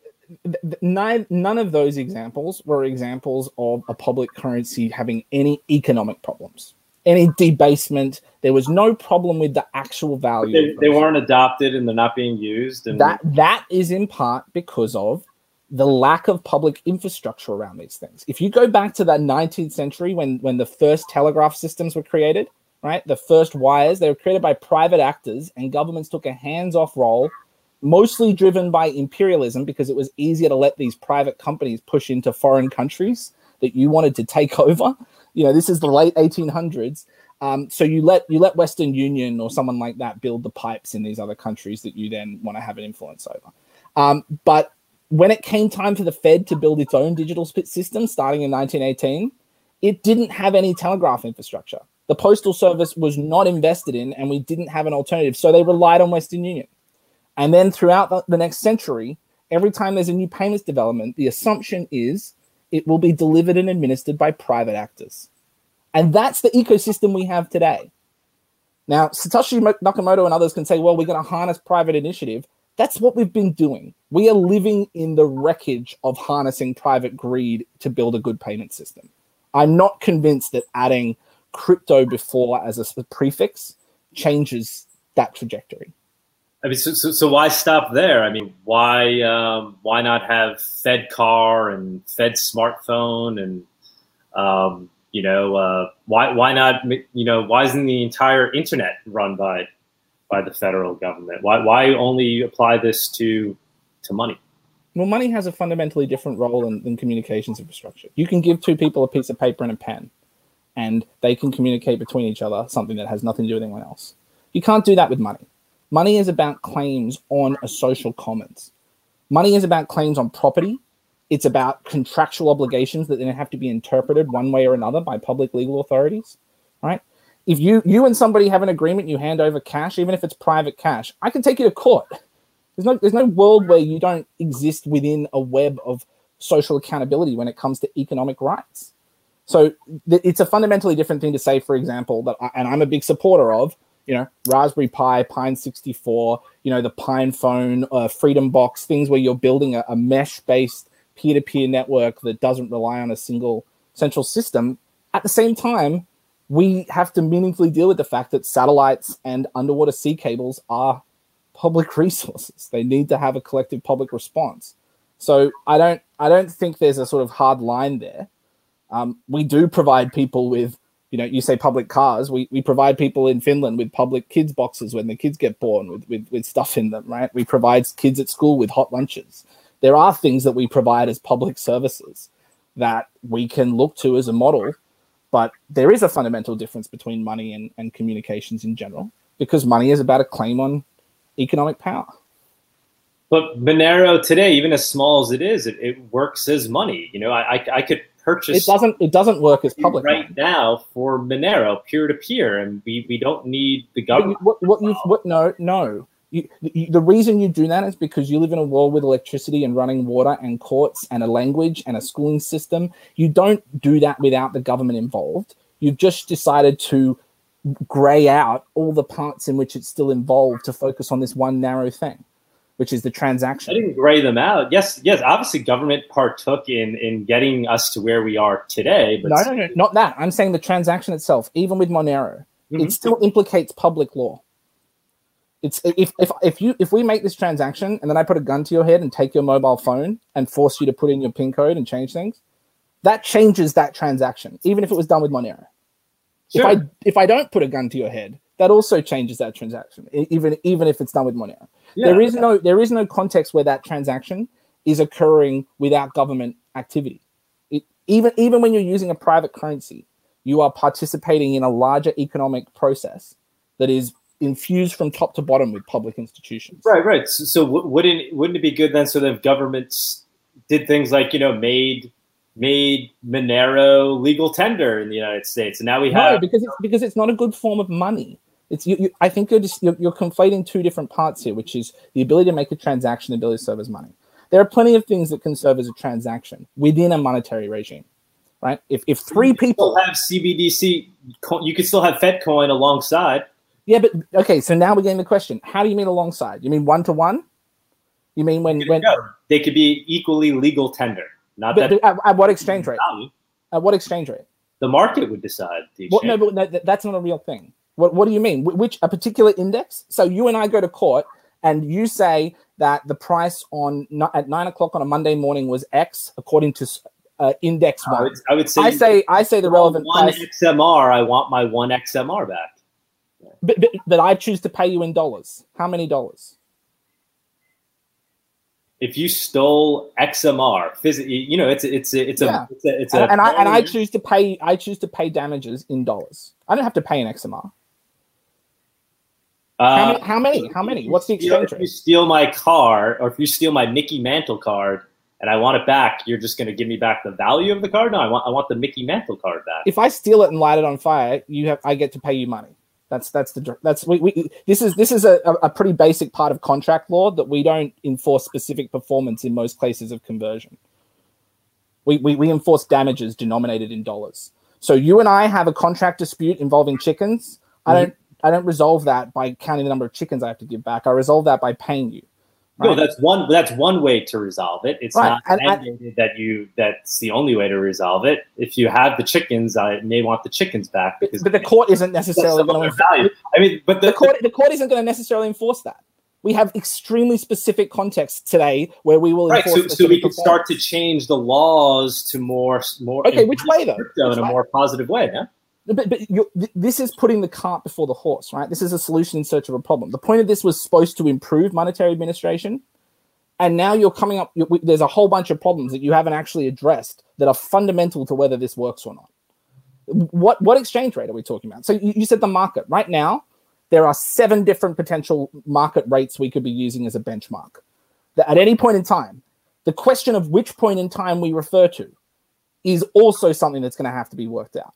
None, none of those examples were examples of a public currency having any economic problems. Any debasement there was no problem with the actual value they, they weren't adopted and they're not being used and that that is in part because of the lack of public infrastructure around these things. If you go back to that 19th century when when the first telegraph systems were created, right? The first wires, they were created by private actors and governments took a hands-off role, mostly driven by imperialism because it was easier to let these private companies push into foreign countries that you wanted to take over. You know, this is the late 1800s. Um, so you let you let Western Union or someone like that build the pipes in these other countries that you then want to have an influence over. Um, but when it came time for the Fed to build its own digital system starting in 1918, it didn't have any telegraph infrastructure. The Postal Service was not invested in, and we didn't have an alternative. So they relied on Western Union. And then throughout the, the next century, every time there's a new payments development, the assumption is it will be delivered and administered by private actors. And that's the ecosystem we have today. Now, Satoshi Nakamoto and others can say, well, we're going to harness private initiative. That's what we've been doing. We are living in the wreckage of harnessing private greed to build a good payment system. I'm not convinced that adding crypto before as a prefix changes that trajectory. I mean, so, so, so why stop there? I mean, why um, why not have Fed car and Fed smartphone and um, you know uh, why why not you know why isn't the entire internet run by by the federal government? Why why only apply this to to money? Well, money has a fundamentally different role in, in communications infrastructure. You can give two people a piece of paper and a pen, and they can communicate between each other something that has nothing to do with anyone else. You can't do that with money. Money is about claims on a social commons. Money is about claims on property. It's about contractual obligations that then have to be interpreted one way or another by public legal authorities, right? If you you and somebody have an agreement, you hand over cash, even if it's private cash. I can take you to court. There's no there's no world where you don't exist within a web of social accountability when it comes to economic rights. So th- it's a fundamentally different thing to say, for example, that I, and I'm a big supporter of you know, Raspberry Pi, Pine 64, you know, the PinePhone, uh, FreedomBox, things where you're building a, a mesh based peer to peer network that doesn't rely on a single central system. At the same time, we have to meaningfully deal with the fact that satellites and underwater sea cables are public resources. They need to have a collective public response. So I don't I don't think there's a sort of hard line there. Um, we do provide people with you know, you say public cars. We, we provide people in Finland with public kids boxes when the kids get born with, with, with stuff in them, right? We provide kids at school with hot lunches. There are things that we provide as public services that we can look to as a model, but there is a fundamental difference between money and, and communications in general because money is about a claim on economic power. But Monero today, even as small as it is, it, it works as money. You know, I, I, I could purchase. It doesn't. It doesn't work as public right money. now for Monero peer to peer, and we, we don't need the government. What, what, what no no. You, you, the reason you do that is because you live in a world with electricity and running water and courts and a language and a schooling system. You don't do that without the government involved. You've just decided to grey out all the parts in which it's still involved to focus on this one narrow thing which is the transaction. I didn't gray them out. Yes, yes. Obviously, government partook in in getting us to where we are today. But no, no, no, not that. I'm saying the transaction itself, even with Monero, mm-hmm. it still implicates public law. It's if, if if you if we make this transaction and then I put a gun to your head and take your mobile phone and force you to put in your PIN code and change things, that changes that transaction, even if it was done with Monero. Sure. If I if I don't put a gun to your head, that also changes that transaction, even even if it's done with Monero. Yeah. There is no there is no context where that transaction is occurring without government activity. It, even even when you're using a private currency, you are participating in a larger economic process that is infused from top to bottom with public institutions. Right, right. So, so wouldn't wouldn't it be good then? So that if governments did things like you know made made Monero legal tender in the United States, and now we have no, because it's because it's not a good form of money. It's you, you, I think you're just you're, you're, conflating two different parts here, which is the ability to make a transaction, the ability to serve as money. There are plenty of things that can serve as a transaction within a monetary regime, right? If if three people have CBDC, you could still have Fed coin alongside. Yeah, but okay. So now we're getting the question: How do you mean alongside? You mean one to one? You mean when when they could be equally legal tender? Not that at, at, what exchange rate? At what exchange rate? The market would decide. The well, no, but no, that's not a real thing. What, what do you mean? Which a particular index? So you and I go to court, and you say that the price on at nine o'clock on a Monday morning was X according to uh, index one. I would, I would, say I say I say the relevant one price, XMR. I want my one XMR back. But, but but I choose to pay you in dollars. How many dollars? If you stole XMR, physically, you know it's it's it's a yeah. it's a, it's a and, and I and I choose to pay I choose to pay damages in dollars. I don't have to pay an XMR. Uh, how, many, how many? How many? What's the exchange rate? If you steal my car, or if you steal my Mickey Mantle card, and I want it back, you're just going to give me back the value of the card? No, I want I want the Mickey Mantle card back. If I steal it and light it on fire, you have I get to pay you money. That's that's the that's we, we this is this is a, a pretty basic part of contract law that we don't enforce specific performance in most cases of conversion. We, we, we enforce damages denominated in dollars. So you and I have a contract dispute involving chickens. Mm-hmm. I don't I don't resolve that by counting the number of chickens I have to give back. I resolve that by paying you. Right? No, that's one. That's one way to resolve it. It's right. not mandated that you. That's the only way to resolve it. If you have the chickens, I may want the chickens back because. But the court isn't necessarily going to value. I mean, but the, the court. The court isn't going to necessarily enforce that. We have extremely specific context today where we will right. So, so we can start to change the laws to more more. Okay, which way though? Which in way? a more positive way, yeah. But, but this is putting the cart before the horse, right? This is a solution in search of a problem. The point of this was supposed to improve monetary administration, and now you're coming up. You're, there's a whole bunch of problems that you haven't actually addressed that are fundamental to whether this works or not. What what exchange rate are we talking about? So you, you said the market. Right now, there are seven different potential market rates we could be using as a benchmark. That at any point in time, the question of which point in time we refer to is also something that's going to have to be worked out.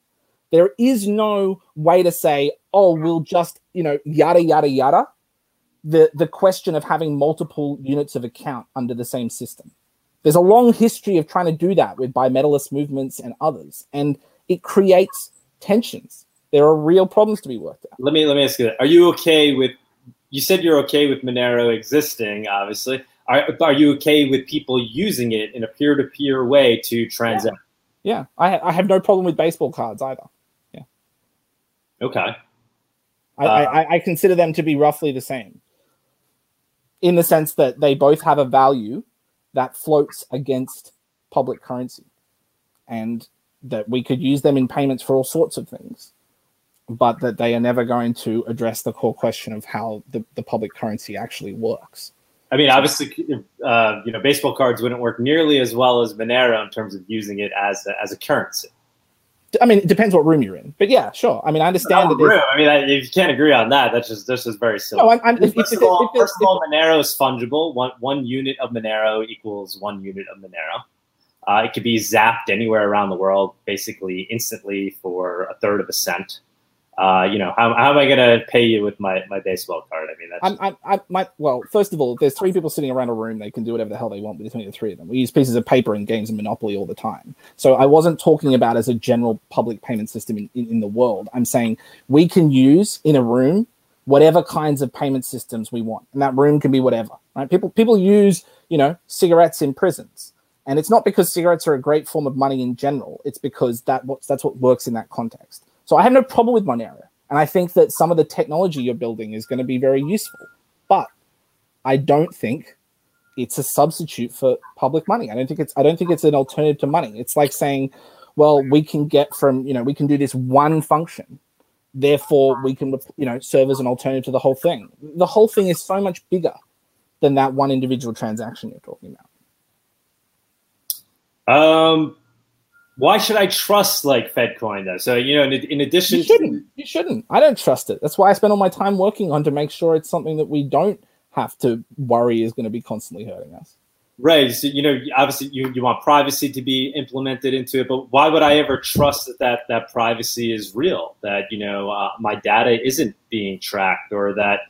There is no way to say, oh, we'll just, you know, yada, yada, yada. The, the question of having multiple units of account under the same system. There's a long history of trying to do that with bimetallist movements and others, and it creates tensions. There are real problems to be worked out. Let me let me ask you that. Are you okay with? You said you're okay with Monero existing, obviously. Are, are you okay with people using it in a peer-to-peer way to transact? Yeah, yeah. I, I have no problem with baseball cards either. Okay. I, uh, I, I consider them to be roughly the same. In the sense that they both have a value that floats against public currency and that we could use them in payments for all sorts of things but that they are never going to address the core question of how the, the public currency actually works. I mean obviously uh, you know baseball cards wouldn't work nearly as well as monero in terms of using it as a, as a currency I mean, it depends what room you're in, but yeah, sure. I mean, I understand that. Room. I mean, I, if you can't agree on that, that's just this is very silly. No, I'm, I'm, first, if, of, all, if, first of all, Monero is fungible. One one unit of Monero equals one unit of Monero. Uh, it could be zapped anywhere around the world, basically instantly for a third of a cent uh, you know, how, how am I going to pay you with my, my baseball card? I mean, that's I'm, I'm, I, my, well, first of all, there's three people sitting around a room. They can do whatever the hell they want between the three of them. We use pieces of paper in games and Monopoly all the time. So I wasn't talking about as a general public payment system in, in, in the world. I'm saying we can use in a room whatever kinds of payment systems we want. And that room can be whatever, right? People, people use, you know, cigarettes in prisons. And it's not because cigarettes are a great form of money in general. It's because that that's what works in that context. So I have no problem with Monero. And I think that some of the technology you're building is going to be very useful. But I don't think it's a substitute for public money. I don't think it's I don't think it's an alternative to money. It's like saying, well, we can get from, you know, we can do this one function. Therefore, we can, you know, serve as an alternative to the whole thing. The whole thing is so much bigger than that one individual transaction you're talking about. Um, why should I trust like FedCoin though? So you know, in, in addition, you shouldn't. To- you shouldn't. I don't trust it. That's why I spend all my time working on to make sure it's something that we don't have to worry is going to be constantly hurting us. Right. So, you know, obviously you, you want privacy to be implemented into it, but why would I ever trust that that, that privacy is real? That, you know, uh, my data isn't being tracked or that,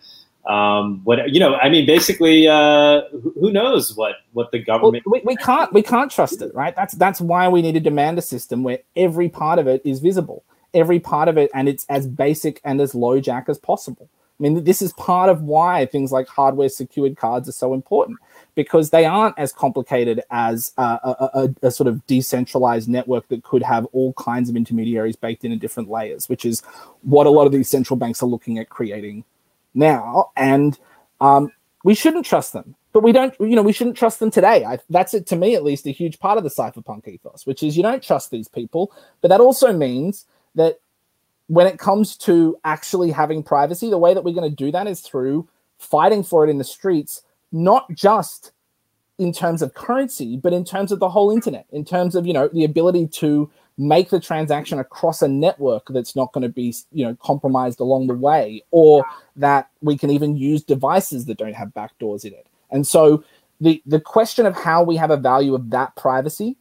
um, what you know, I mean, basically, uh, who knows what what the government? Well, we, we can't we can't trust it, right? That's that's why we need to demand a system where every part of it is visible, every part of it, and it's as basic and as low jack as possible. I mean, this is part of why things like hardware secured cards are so important because they aren't as complicated as a, a, a, a, sort of decentralized network that could have all kinds of intermediaries baked in in different layers, which is what a lot of these central banks are looking at creating now, and um, we shouldn't trust them. But we don't, you know, we shouldn't trust them today. I, that's it to me, at least, a huge part of the cypherpunk ethos, which is you don't trust these people. But that also means that when it comes to actually having privacy, the way that we're going to do that is through fighting for it in the streets, not just in terms of currency, but in terms of the whole internet, in terms of you know the ability to make the transaction across a network that's not going to be you know compromised along the way or that we can even use devices that don't have backdoors in it. And so the the question of how we have a value of that privacy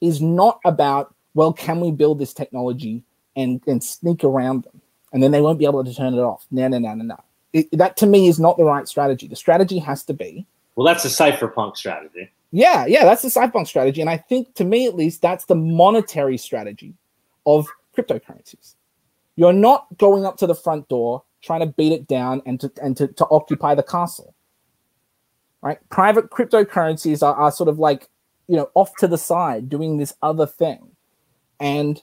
is not about well can we build this technology and and sneak around them? And then they won't be able to turn it off. No no no no no that to me is not the right strategy. The strategy has to be well that's a cypherpunk strategy yeah, yeah, that's the cypherpunk strategy. And I think to me at least, that's the monetary strategy of cryptocurrencies. You're not going up to the front door trying to beat it down and to and to, to occupy the castle. Right? Private cryptocurrencies are, are sort of like, you know, off to the side doing this other thing. And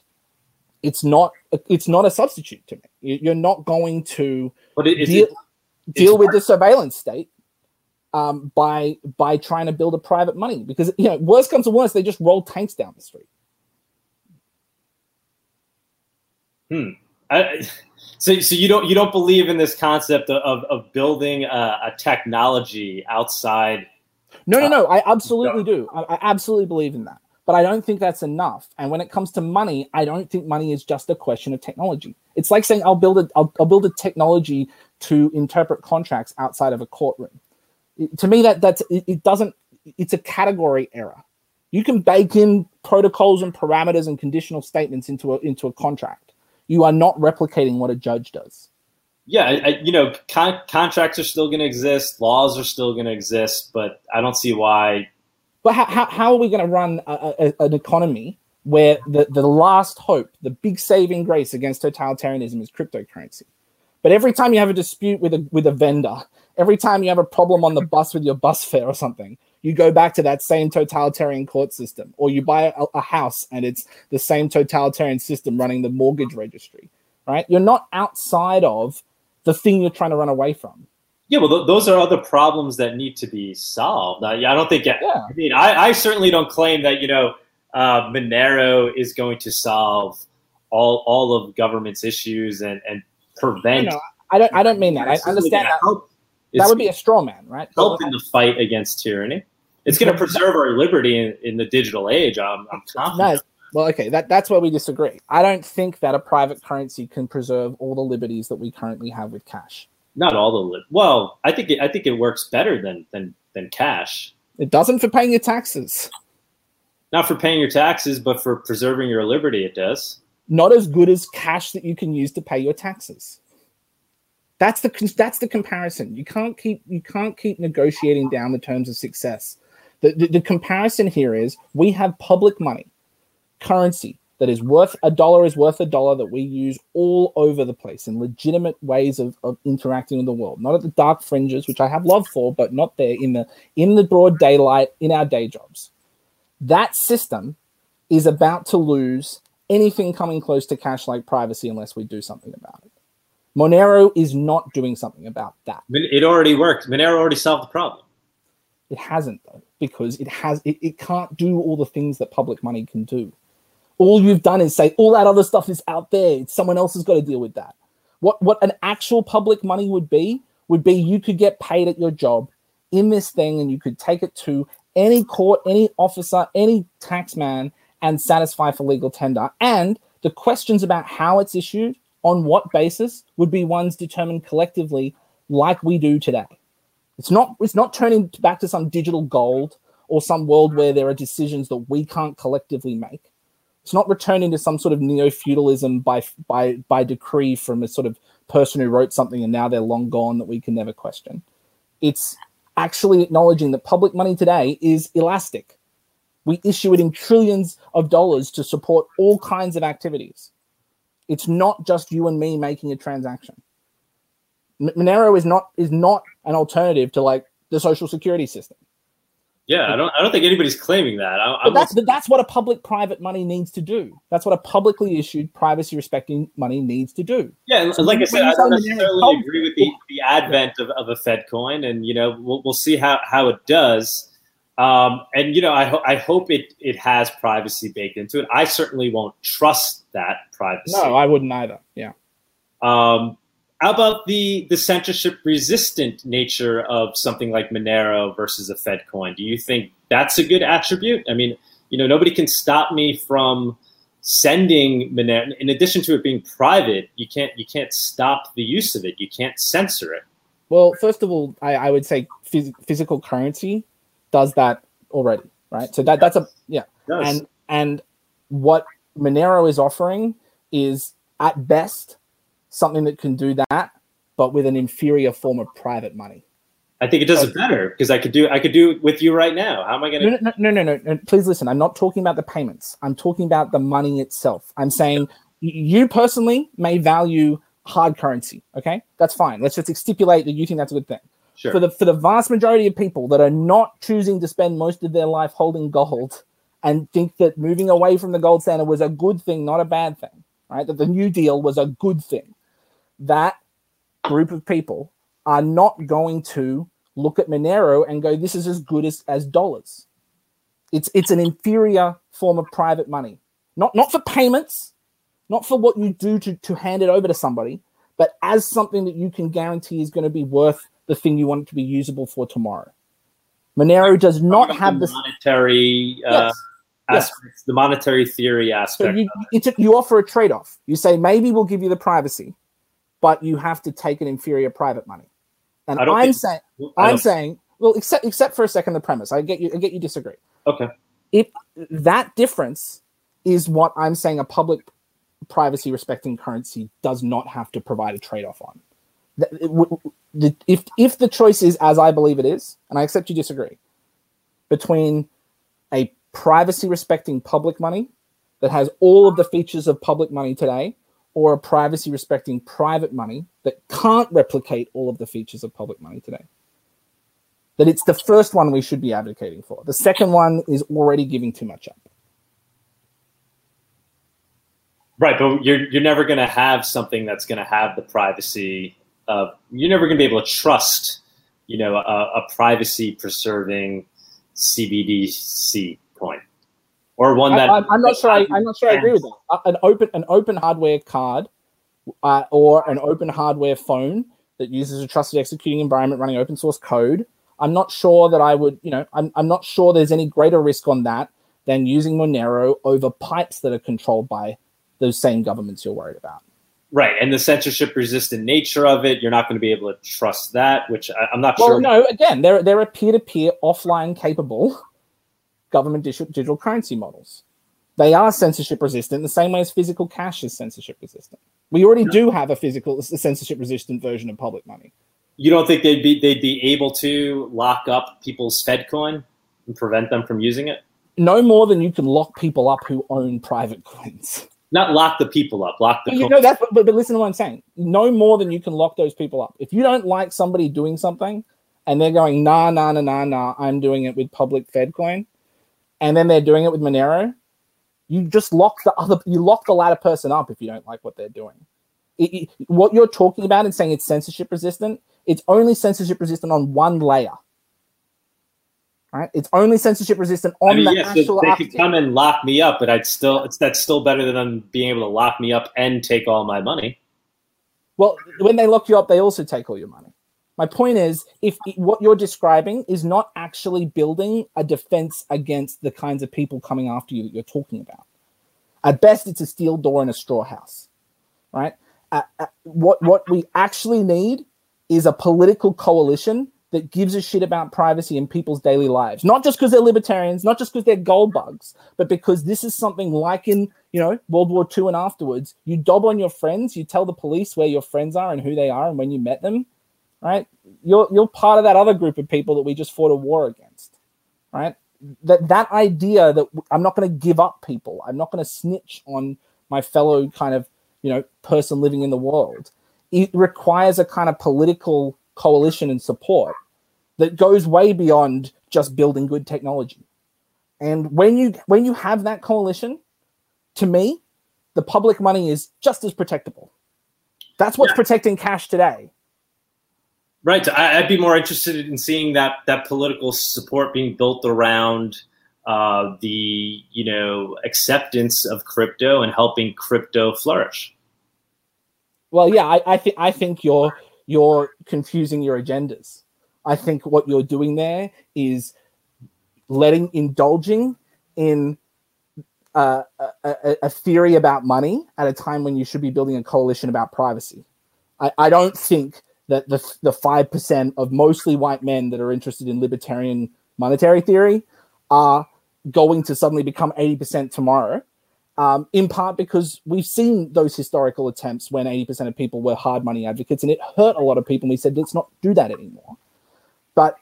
it's not it's not a substitute to me. You're not going to but it, deal, it, deal with the surveillance state um, by by trying to build a private money because you know worst comes to worst they just roll tanks down the street. Hmm. I, so, so you don't you don't believe in this concept of of building a, a technology outside? No, no, no. I absolutely do. I, I absolutely believe in that, but I don't think that's enough. And when it comes to money, I don't think money is just a question of technology. It's like saying I'll build a I'll, I'll build a technology to interpret contracts outside of a courtroom to me that that's it, it doesn't it's a category error. You can bake in protocols and parameters and conditional statements into a into a contract. You are not replicating what a judge does. Yeah I, you know con- contracts are still going to exist laws are still going to exist but i don't see why. But how, how, how are we going to run a, a, an economy where the, the last hope the big saving grace against totalitarianism is cryptocurrency? But every time you have a dispute with a with a vendor every time you have a problem on the bus with your bus fare or something, you go back to that same totalitarian court system, or you buy a, a, house and it's the same totalitarian system running the mortgage registry, right? You're not outside of the thing you're trying to run away from. Yeah, well, th- those are other problems that need to be solved. I, I don't think. Yeah. I mean, I, I, certainly don't claim that you know uh, Monero is going to solve all all of government's issues and and prevent. I don't. I don't mean that. I understand that. Help that would be a straw man, right? Help in the fight against tyranny. It's going to preserve our liberty in, in the digital age. I'm, I'm confident. No, well, okay, that, that's where we disagree. I don't think that a private currency can preserve all the liberties that we currently have with cash. Not all the li- well, I think it, I think it works better than than than cash. It doesn't for paying your taxes. Not for paying your taxes, but for preserving your liberty, it does. Not as good as cash that you can use to pay your taxes. That's the that's the comparison. You can't keep you can't keep negotiating down the terms of success. The, the, the comparison here is we have public money, currency that is worth a dollar is worth a dollar that we use all over the place in legitimate ways of, of interacting with the world. Not at the dark fringes, which I have love for, but not there in the in the broad daylight in our day jobs. That system is about to lose anything coming close to cash like privacy unless we do something about it. Monero is not doing something about that. It already worked. Monero already solved the problem. It hasn't though, because it has it, it can't do all the things that public money can do. All you've done is say all that other stuff is out there. Someone else has got to deal with that. What what an actual public money would be would be you could get paid at your job in this thing and you could take it to any court, any officer, any taxman and satisfy for legal tender. And the questions about how it's issued on what basis would be ones determined collectively like we do today. It's not it's not turning back to some digital gold or some world where there are decisions that we can't collectively make. It's not returning to some sort of neo-feudalism by by by decree from a sort of person who wrote something and now they're long gone that we can never question. It's actually acknowledging that public money today is elastic. We issue it in trillions of dollars to support all kinds of activities. It's not just you and me making a transaction. Monero is not is not an alternative to like the social security system. Yeah, I don't. I don't think anybody's claiming that. I, but that's that's what a public-private money needs to do. That's what a publicly issued, privacy-respecting money needs to do. Yeah, so like I said, I don't necessarily agree with the, the advent of, of a Fed coin, and you know, we'll, we'll see how, how it does. Um, and you know, I, ho- I hope it it has privacy baked into it. I certainly won't trust that privacy. No, I wouldn't either. Yeah. Um, how about the the censorship resistant nature of something like Monero versus a Fed coin? Do you think that's a good attribute? I mean, you know, nobody can stop me from sending Monero, in addition to it being private, you can't you can't stop the use of it. You can't censor it. Well, first of all, I, I would say phys- physical currency does that already, right? So that that's a yeah, and and what Monero is offering is at best something that can do that, but with an inferior form of private money. I think it does it better because I could do I could do it with you right now. How am I going to? No, no, no, no, no. Please listen. I'm not talking about the payments. I'm talking about the money itself. I'm saying you personally may value hard currency. Okay, that's fine. Let's just stipulate that you think that's a good thing. Sure. For the for the vast majority of people that are not choosing to spend most of their life holding gold and think that moving away from the gold standard was a good thing, not a bad thing, right? That the New Deal was a good thing. That group of people are not going to look at Monero and go, this is as good as, as dollars. It's it's an inferior form of private money. Not not for payments, not for what you do to, to hand it over to somebody, but as something that you can guarantee is going to be worth the thing you want it to be usable for tomorrow. Monero does not have the monetary uh, yes. aspects, yes. the monetary theory aspect. So you, you offer a trade off. You say maybe we'll give you the privacy, but you have to take an inferior private money. And I'm saying, I'm saying, well, except except for a second, the premise. I get you. I get you disagree. Okay. If that difference is what I'm saying, a public privacy respecting currency does not have to provide a trade off on. If if the choice is as I believe it is, and I accept you disagree, between a privacy respecting public money that has all of the features of public money today or a privacy respecting private money that can't replicate all of the features of public money today. That it's the first one we should be advocating for. The second one is already giving too much up. Right, but you're you're never going to have something that's going to have the privacy of. You're never going to be able to trust, you know, a, a privacy preserving CBDC coin or one that I, am not sure. I, am not sure. I agree with that. Uh, an open an open hardware card uh, or an open hardware phone that uses a trusted executing environment running open source code. I'm not sure that I would. You know, I'm I'm not sure there's any greater risk on that than using Monero over pipes that are controlled by those same governments you're worried about. Right, and the censorship resistant nature of it, you're not going to be able to trust that, which I, am not well, sure. Well, no, again, they're they're a peer to peer offline capable government digital, digital currency models. They are censorship resistant the same way as physical cash is censorship resistant. We already do have a physical censorship resistant version of public money. You don't think they'd be they'd be able to lock up people's FedCoin and prevent them from using it? No more than you can lock people up who own private coins. Not lock the people up, lock the. You know that, but, but listen to what I'm saying. No more than you can lock those people up. If you don't like somebody doing something, and they're going nah nah nah nah nah, I'm doing it with public Fed coin, and then they're doing it with Monero, you just lock the other you lock the latter person up if you don't like what they're doing. It, it, what you're talking about and saying it's censorship resistant, it's only censorship resistant on one layer. Right? It's only censorship resistant on I mean, the yes, actual. they could come and lock me up, but I'd still it's that's still better than them being able to lock me up and take all my money. Well, when they lock you up, they also take all your money. My point is, if what you're describing is not actually building a defense against the kinds of people coming after you that you're talking about, at best, it's a steel door in a straw house, right? Uh, uh, what what we actually need is a political coalition that gives a shit about privacy in people's daily lives. Not just because they're libertarians, not just because they're gold bugs, but because this is something like in you know World War II and afterwards. You dob on your friends, you tell the police where your friends are and who they are and when you met them right? You're you're part of that other group of people that we just fought a war against, right? That that idea that I'm not going to give up people, I'm not going to snitch on my fellow kind of you know person living in the world. It requires a kind of political coalition and support that goes way beyond just building good technology. And when you when you have that coalition, to me, the public money is just as protectable. That's what's yeah. protecting cash today. Right. I'd be more interested in seeing that that political support being built around uh, the you know acceptance of crypto and helping crypto flourish. Well, yeah, I, I think I think you're you're confusing your agendas. I think what you're doing there is letting indulging in uh, a, a, theory about money at a time when you should be building a coalition about privacy. I, I don't think that the the five percent of mostly white men that are interested in libertarian monetary theory are going to suddenly become eighty percent tomorrow. Um, in part because we've seen those historical attempts when 80% of people were hard money advocates and it hurt a lot of people. And we said, let's not do that anymore. But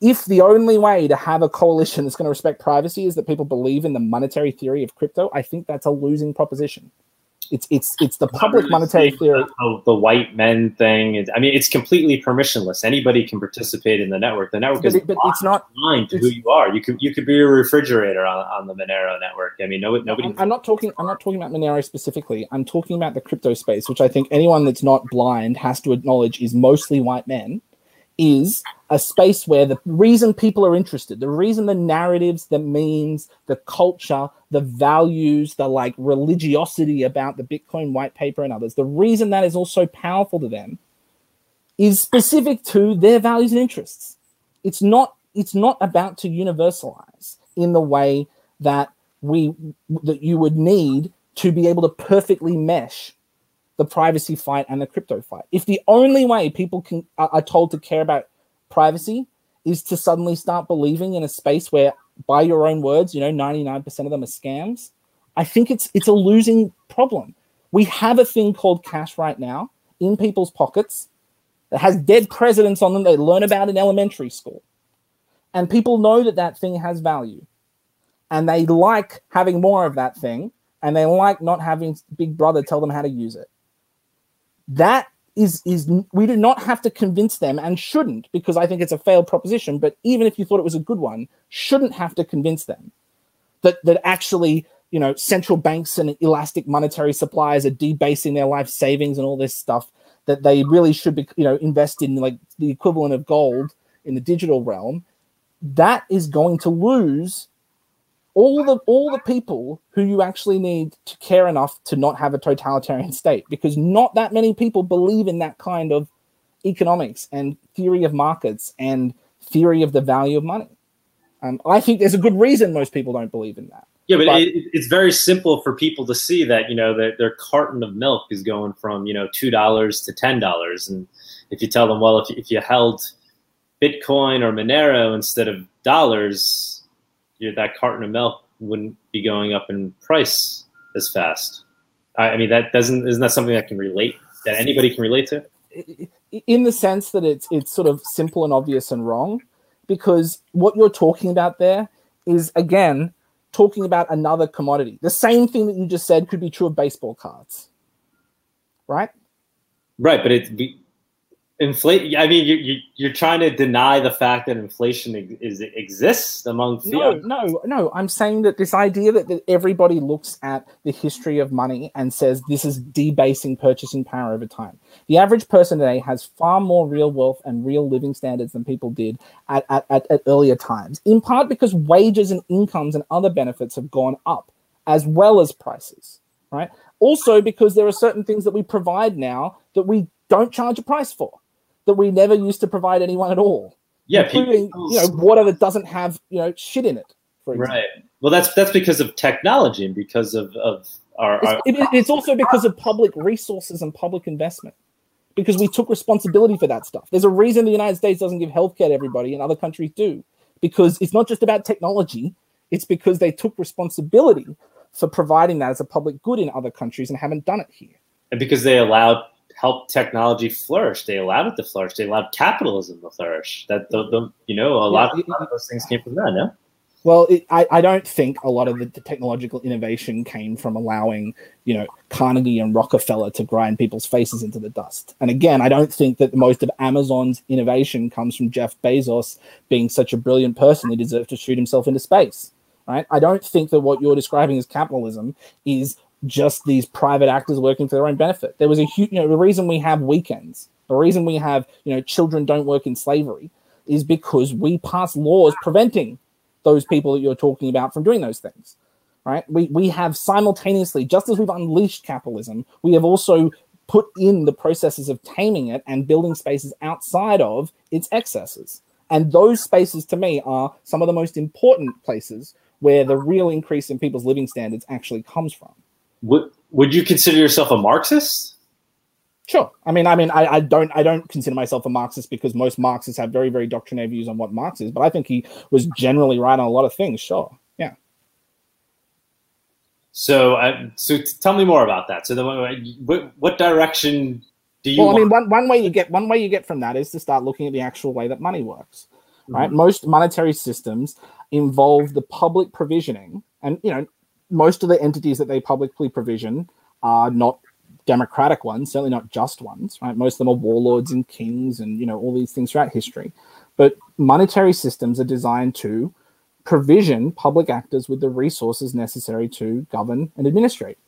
if the only way to have a coalition that's going to respect privacy is that people believe in the monetary theory of crypto, I think that's a losing proposition. It's it's it's the public monetary theory. The, oh, the white men thing I mean, it's completely permissionless. Anybody can participate in the network. The network but is but it's not blind to who you are. You could you could be a refrigerator on, on the Monero network. I mean, nobody. nobody I'm, I'm not talking. I'm not talking about Monero specifically. I'm talking about the crypto space, which I think anyone that's not blind has to acknowledge is mostly white men is a space where the reason people are interested, the reason the narratives, the memes, the culture, the values, the like religiosity about the Bitcoin white paper and others, the reason that is also powerful to them is specific to their values and interests. It's not it's not about to universalize in the way that we that you would need to be able to perfectly mesh the privacy fight and the crypto fight. If the only way people can are told to care about privacy is to suddenly start believing in a space where, by your own words, you know, 99% of them are scams, I think it's it's a losing problem. We have a thing called cash right now in people's pockets that has dead presidents on them they learn about in elementary school. And people know that that thing has value. And they like having more of that thing and they like not having Big Brother tell them how to use it that is is we do not have to convince them and shouldn't because I think it's a failed proposition. But even if you thought it was a good one, shouldn't have to convince them that that actually you know central banks and elastic monetary supplies are debasing their life savings and all this stuff that they really should be you know invest in like the equivalent of gold in the digital realm. That is going to lose all the all the people who you actually need to care enough to not have a totalitarian state because not that many people believe in that kind of economics and theory of markets and theory of the value of money. Um, i think there's a good reason most people don't believe in that. Yeah but, but it, it's very simple for people to see that you know that their carton of milk is going from you know two dollars to ten dollars. And if you tell them well if, if you held bitcoin or monero instead of dollars your, that carton of milk wouldn't be going up in price as fast. I, I mean, that doesn't isn't that something that can relate that anybody can relate to? In the sense that it's it's sort of simple and obvious and wrong, because what you're talking about there is again talking about another commodity. The same thing that you just said could be true of baseball cards, right? Right, but it inflate i mean you, you are trying to deny the fact that inflation is exists among no no no. I'm saying that this idea that, that everybody looks at the history of money and says this is debasing purchasing power over time. The average person today has far more real wealth and real living standards than people did at, at, at, at earlier times in part because wages and incomes and other benefits have gone up as well as prices right? Also because there are certain things that we provide now that we don't charge a price for that we never used to provide anyone at all. Yeah, including you know water that doesn't have you know shit in it. right. Well, that's that's because of technology and because of of our. It's, our... It, it's also because of public resources and public investment. Because we took responsibility for that stuff. There's a reason the United States doesn't give healthcare to everybody, and other countries do. Because it's not just about technology; it's because they took responsibility for providing that as a public good in other countries and haven't done it here. And because they allowed helped technology flourish. They allowed it to flourish. They allowed capitalism to flourish. That the, the you know a lot, yeah, lot of those things came from that. No. Well, it, I, I don't think a lot of the, the, technological innovation came from allowing, you know, Carnegie and Rockefeller to grind people's faces into the dust. And again, I don't think that most of Amazon's innovation comes from Jeff Bezos being such a brilliant person he deserves to shoot himself into space. Right? I don't think that what you're describing as capitalism is just these private actors working for their own benefit. There was a huge, you know, the reason we have weekends, the reason we have, you know, children don't work in slavery is because we pass laws preventing those people that you're talking about from doing those things. Right? We we have simultaneously, just as we've unleashed capitalism, we have also put in the processes of taming it and building spaces outside of its excesses. And those spaces to me are some of the most important places where the real increase in people's living standards actually comes from. Would Would you consider yourself a Marxist? Sure. I mean, I mean, I, I, don't, I don't consider myself a Marxist because most Marxists have very, very doctrinaire views on what Marx is. But I think he was generally right on a lot of things. Sure. Yeah. So, uh, so tell me more about that. So, the, what, what direction do you? Well, want? I mean, one, one way you get one way you get from that is to start looking at the actual way that money works. Right. Mm-hmm. Most monetary systems involve the public provisioning, and you know, most of the entities that they publicly provision are not democratic ones, certainly not just ones, right? Most of them are warlords and kings and, you know, all these things throughout history. But monetary systems are designed to provision public actors with the resources necessary to govern and administrate,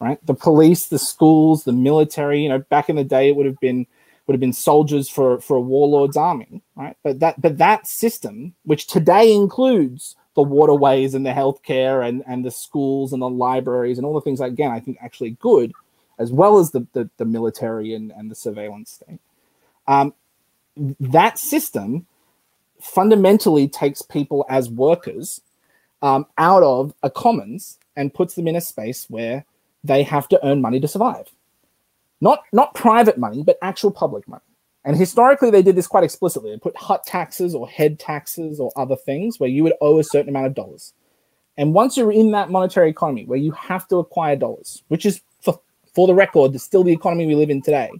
right? The police, the schools, the military, you know, back in the day, it would have been would have been soldiers for for a warlord's army, right? But that but that system, which today includes the waterways and the healthcare and and the schools and the libraries and all the things again, I think actually good as well as the, the, the military and, and the surveillance state. Um, that system fundamentally takes people as workers um, out of a commons and puts them in a space where they have to earn money to survive. Not, not private money, but actual public money. And historically, they did this quite explicitly. They put hut taxes or head taxes or other things where you would owe a certain amount of dollars. And once you're in that monetary economy where you have to acquire dollars, which is for for the record, still the economy we live in today,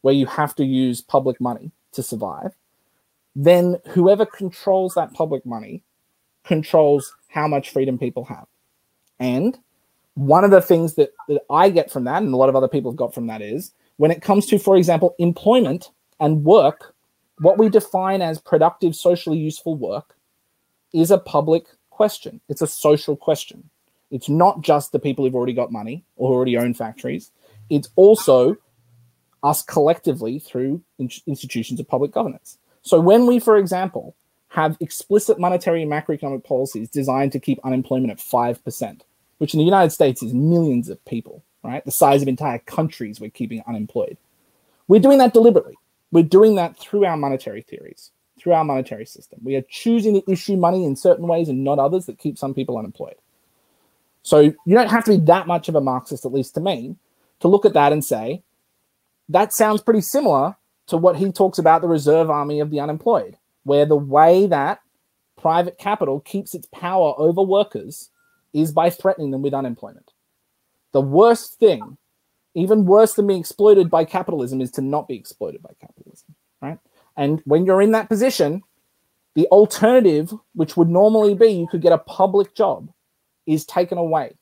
where you have to use public money to survive, then whoever controls that public money controls how much freedom people have. And one of the things that, that I get from that, and a lot of other people have got from that, is when it comes to, for example, employment and work, what we define as productive, socially useful work is a public question. It's a social question. It's not just the people who've already got money or who already own factories. It's also us collectively through in- institutions of public governance. So when we, for example, have explicit monetary and macroeconomic policies designed to keep unemployment at 5%, which in the United States is millions of people, right? The size of entire countries we're keeping unemployed. We're doing that deliberately. We're doing that through our monetary theories, through our monetary system. We are choosing to issue money in certain ways and not others that keep some people unemployed. So you don't have to be that much of a Marxist, at least to me, to look at that and say, that sounds pretty similar to what he talks about the reserve army of the unemployed, where the way that private capital keeps its power over workers is by threatening them with unemployment. The worst thing, even worse than being exploited by capitalism, is to not be exploited by capitalism, right? And when you're in that position, the alternative, which would normally be you could get a public job is taken away.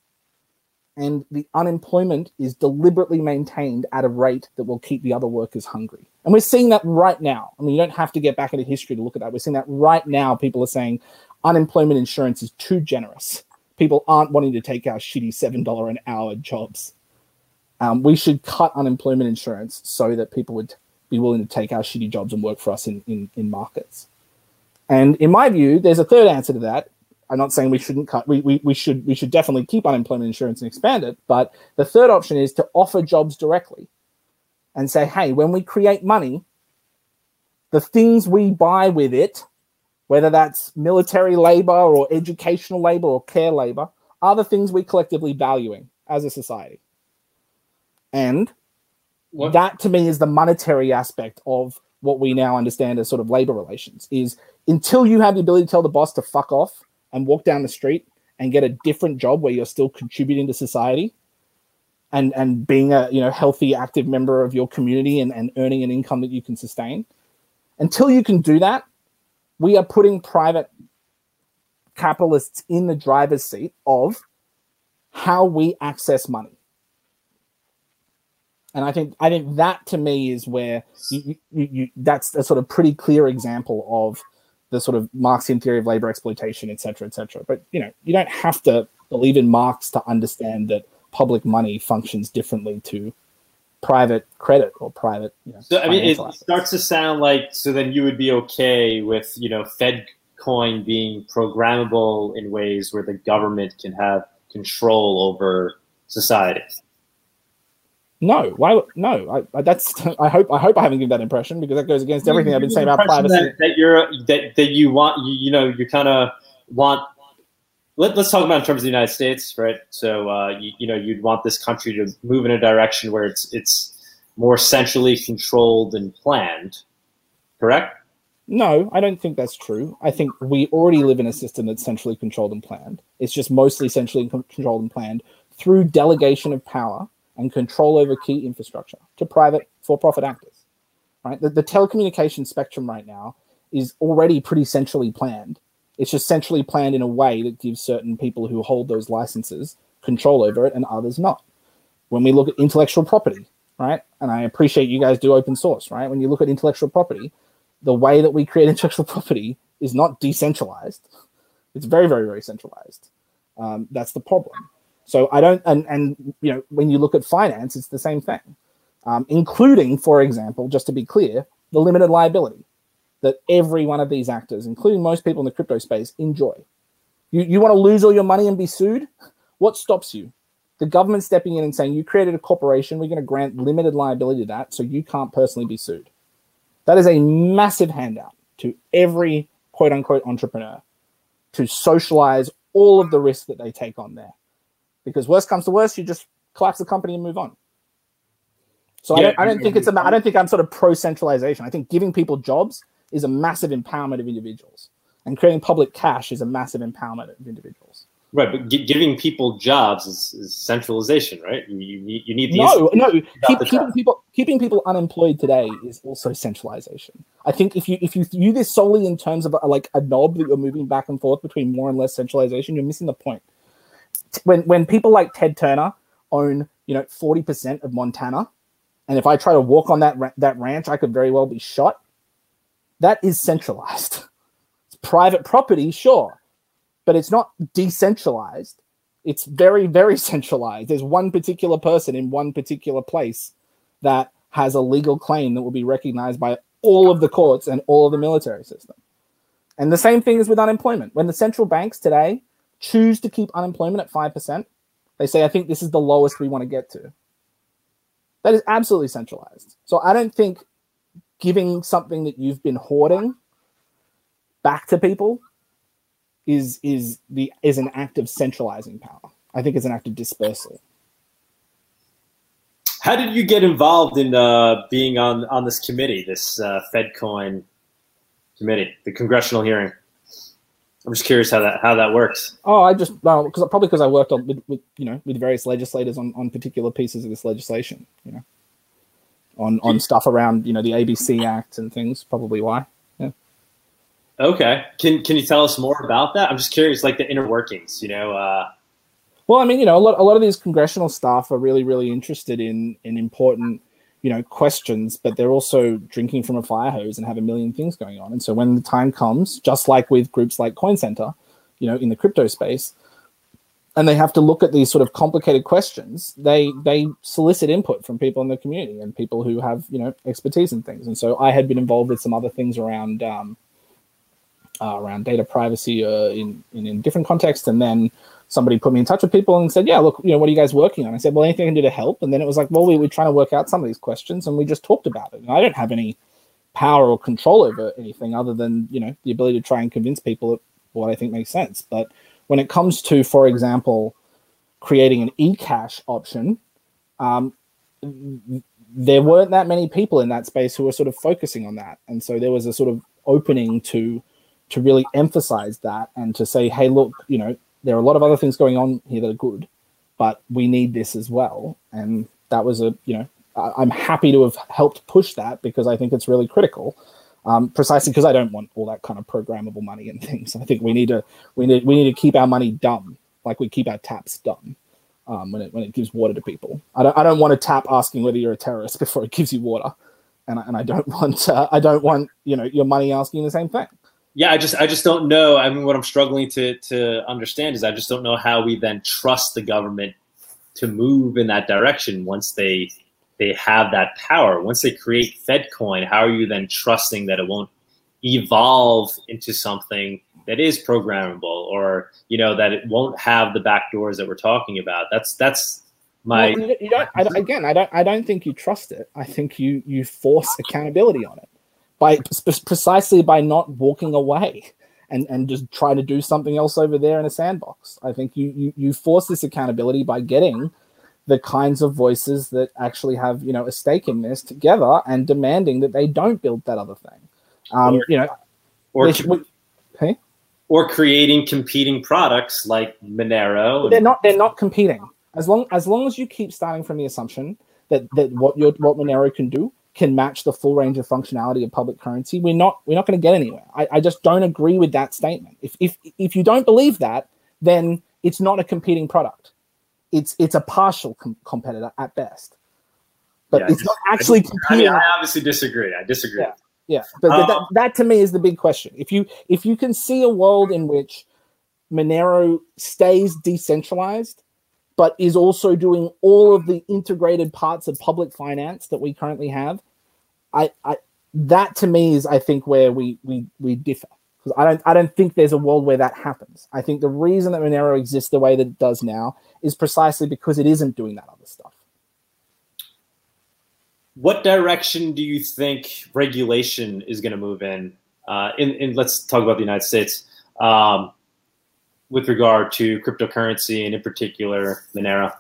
And the unemployment is deliberately maintained at a rate that will keep the other workers hungry. And we're seeing that right now. I mean, you don't have to get back into history to look at that. We're seeing that right now. People are saying unemployment insurance is too generous. People aren't wanting to take our shitty $7 an hour jobs. Um, we should cut unemployment insurance so that people would be willing to take our shitty jobs and work for us in, in, in markets. And in my view, there's a third answer to that, I'm not saying we shouldn't cut. We, we, we should we should definitely keep unemployment insurance and expand it. But the third option is to offer jobs directly, and say, hey, when we create money, the things we buy with it, whether that's military labor or educational labor or care labor, are the things we collectively valuing as a society. And what? that to me is the monetary aspect of what we now understand as sort of labor relations is until you have the ability to tell the boss to fuck off and walk down the street and get a different job where you're still contributing to society and and being a you know healthy active member of your community and, and earning an income that you can sustain until you can do that we are putting private capitalists in the driver's seat of how we access money and i think i think that to me is where you, you, you that's a sort of pretty clear example of the sort of Marxian theory of labor exploitation, et cetera, et cetera. But you know, you don't have to believe in Marx to understand that public money functions differently to private credit or private. You know, so I mean, it assets. starts to sound like so. Then you would be okay with you know Fed coin being programmable in ways where the government can have control over society. No, why? No, I, that's. I hope. I hope I haven't given that impression because that goes against everything I've been saying about privacy. That, that, you're that, that you want. You, you know, you kind of want let, us talk about in terms of the United States, right? So uh, you, you know you'd want this country to move in a direction where it's it's more centrally controlled and planned, correct? No, I don't think that's true. I think we already live in a system that's centrally controlled and planned. It's just mostly centrally controlled and planned through delegation of power and control over key infrastructure to private for-profit actors. Right? The, the telecommunication spectrum right now is already pretty centrally planned. It's just centrally planned in a way that gives certain people who hold those licenses control over it and others not. When we look at intellectual property, right? And I appreciate you guys do open source, right? When you look at intellectual property, the way that we create intellectual property is not decentralized. It's very, very, very centralized. Um, that's the problem. So I don't, and and you know, when you look at finance, it's the same thing, um, including, for example, just to be clear, the limited liability that every one of these actors, including most people in the crypto space, enjoy. You you want to lose all your money and be sued? What stops you? the government stepping in and saying, you created a corporation, we're going to grant limited liability to that, so you can't personally be sued. That is a massive handout to every quote unquote entrepreneur to socialize all of the risks that they take on there. Because worst comes to worst, you just collapse the company and move on. So yeah, I don't, I don't think it's about, I don't think I'm sort of pro centralization. I think giving people jobs is a massive empowerment of individuals, and creating public cash is a massive empowerment of individuals. Right, but g- giving people jobs is, is, centralization, right? You, you need you need no no Keep, keeping people keeping people unemployed today is also centralization. I think if you if you view this solely in terms of a, like a knob that you're moving back and forth between more and less centralization, you're missing the point. When when people like Ted Turner own you know forty percent of Montana, and if I try to walk on that that ranch, I could very well be shot. That is centralized. It's private property, sure but it's not decentralized. It's very, very centralized. There's one particular person in one particular place that has a legal claim that will be recognized by all of the courts and all of the military system. And the same thing is with unemployment. When the central banks today choose to keep unemployment at 5%, they say, I think this is the lowest we want to get to. That is absolutely centralized. So I don't think giving something that you've been hoarding back to people is is the is an act of centralizing power. I think it's an act of dispersal. How did you get involved in uh, being on on this committee, this uh, FedCoin committee, the congressional hearing? I'm just curious how that how that works. Oh, I just well, because probably because I worked on with, with, you know with various legislators on, on particular pieces of this legislation, you know, on on stuff around you know the ABC Act and things. Probably why. Okay. Can can you tell us more about that? I'm just curious, like the inner workings, you know. Uh... Well, I mean, you know, a lot a lot of these congressional staff are really really interested in in important you know questions, but they're also drinking from a fire hose and have a million things going on. And so when the time comes, just like with groups like Coin Center, you know, in the crypto space, and they have to look at these sort of complicated questions they they solicit input from people in the community and people who have you know expertise in things and so i had been involved with some other things around um, uh, around data privacy uh, in, in, in different contexts, and then somebody put me in touch with people and said, "Yeah, look, you know, what are you guys working on?" I said, "Well, anything I can do to help." And then it was like, "Well, we were trying to work out some of these questions, and we just talked about it." And I don't have any power or control over anything other than you know the ability to try and convince people of what I think makes sense. But when it comes to, for example, creating an e-cash option, um, there weren't that many people in that space who were sort of focusing on that, and so there was a sort of opening to to really emphasize that and to say, hey, look, you know, there are a lot of other things going on here that are good, but we need this as well. And that was a, you know, I'm happy to have helped push that because I think it's really critical. Um, precisely because I don't want all that kind of programmable money and things. I think we need to we need we need to keep our money dumb, like we keep our taps dumb um, when it when it gives water to people. I don't I don't want a tap asking whether you're a terrorist before it gives you water, and and I don't want uh, I don't want you know your money asking the same thing yeah, I just I just don't know. I mean, what I'm struggling to to understand is I just don't know how we then trust the government to move in that direction once they they have that power. Once they create FedCoin, how are you then trusting that it won't evolve into something that is programmable or you know that it won't have the back doors that we're talking about? That's that's my well, I, again. I don't I don't think you trust it. I think you you force accountability on it by precisely by not walking away and and just trying to do something else over there in a sandbox. I think you you, you force this accountability by getting the kinds of voices that actually have you know a stake in this together and demanding that they don't build that other thing. Um, or, you know, or hey? or creating competing products like Monero. They're not. They're not competing. As long as long as you keep starting from the assumption that that what your what Monero can do can match the full range of functionality of public currency, we're not we're not going to get anywhere. I, I just don't agree with that statement. If if if you don't believe that, then it's not a competing product. It's it's a partial com- competitor at best, but yeah, it's not actually I, competing. I, mean, I obviously disagree. I disagree. Yeah, yeah. But, um, that, that to me is the big question. If you if you can see a world in which Monero stays decentralized but is also doing all of the integrated parts of public finance that we currently have. I, I that to me is I think where we we we differ because I don't I don't think there's a world where that happens. I think the reason that Monero exists the way that it does now is precisely because it isn't doing that other stuff. What direction do you think regulation is going to move in? Uh, in, in let's talk about the United States. Um, with regard to cryptocurrency and in particular Monero?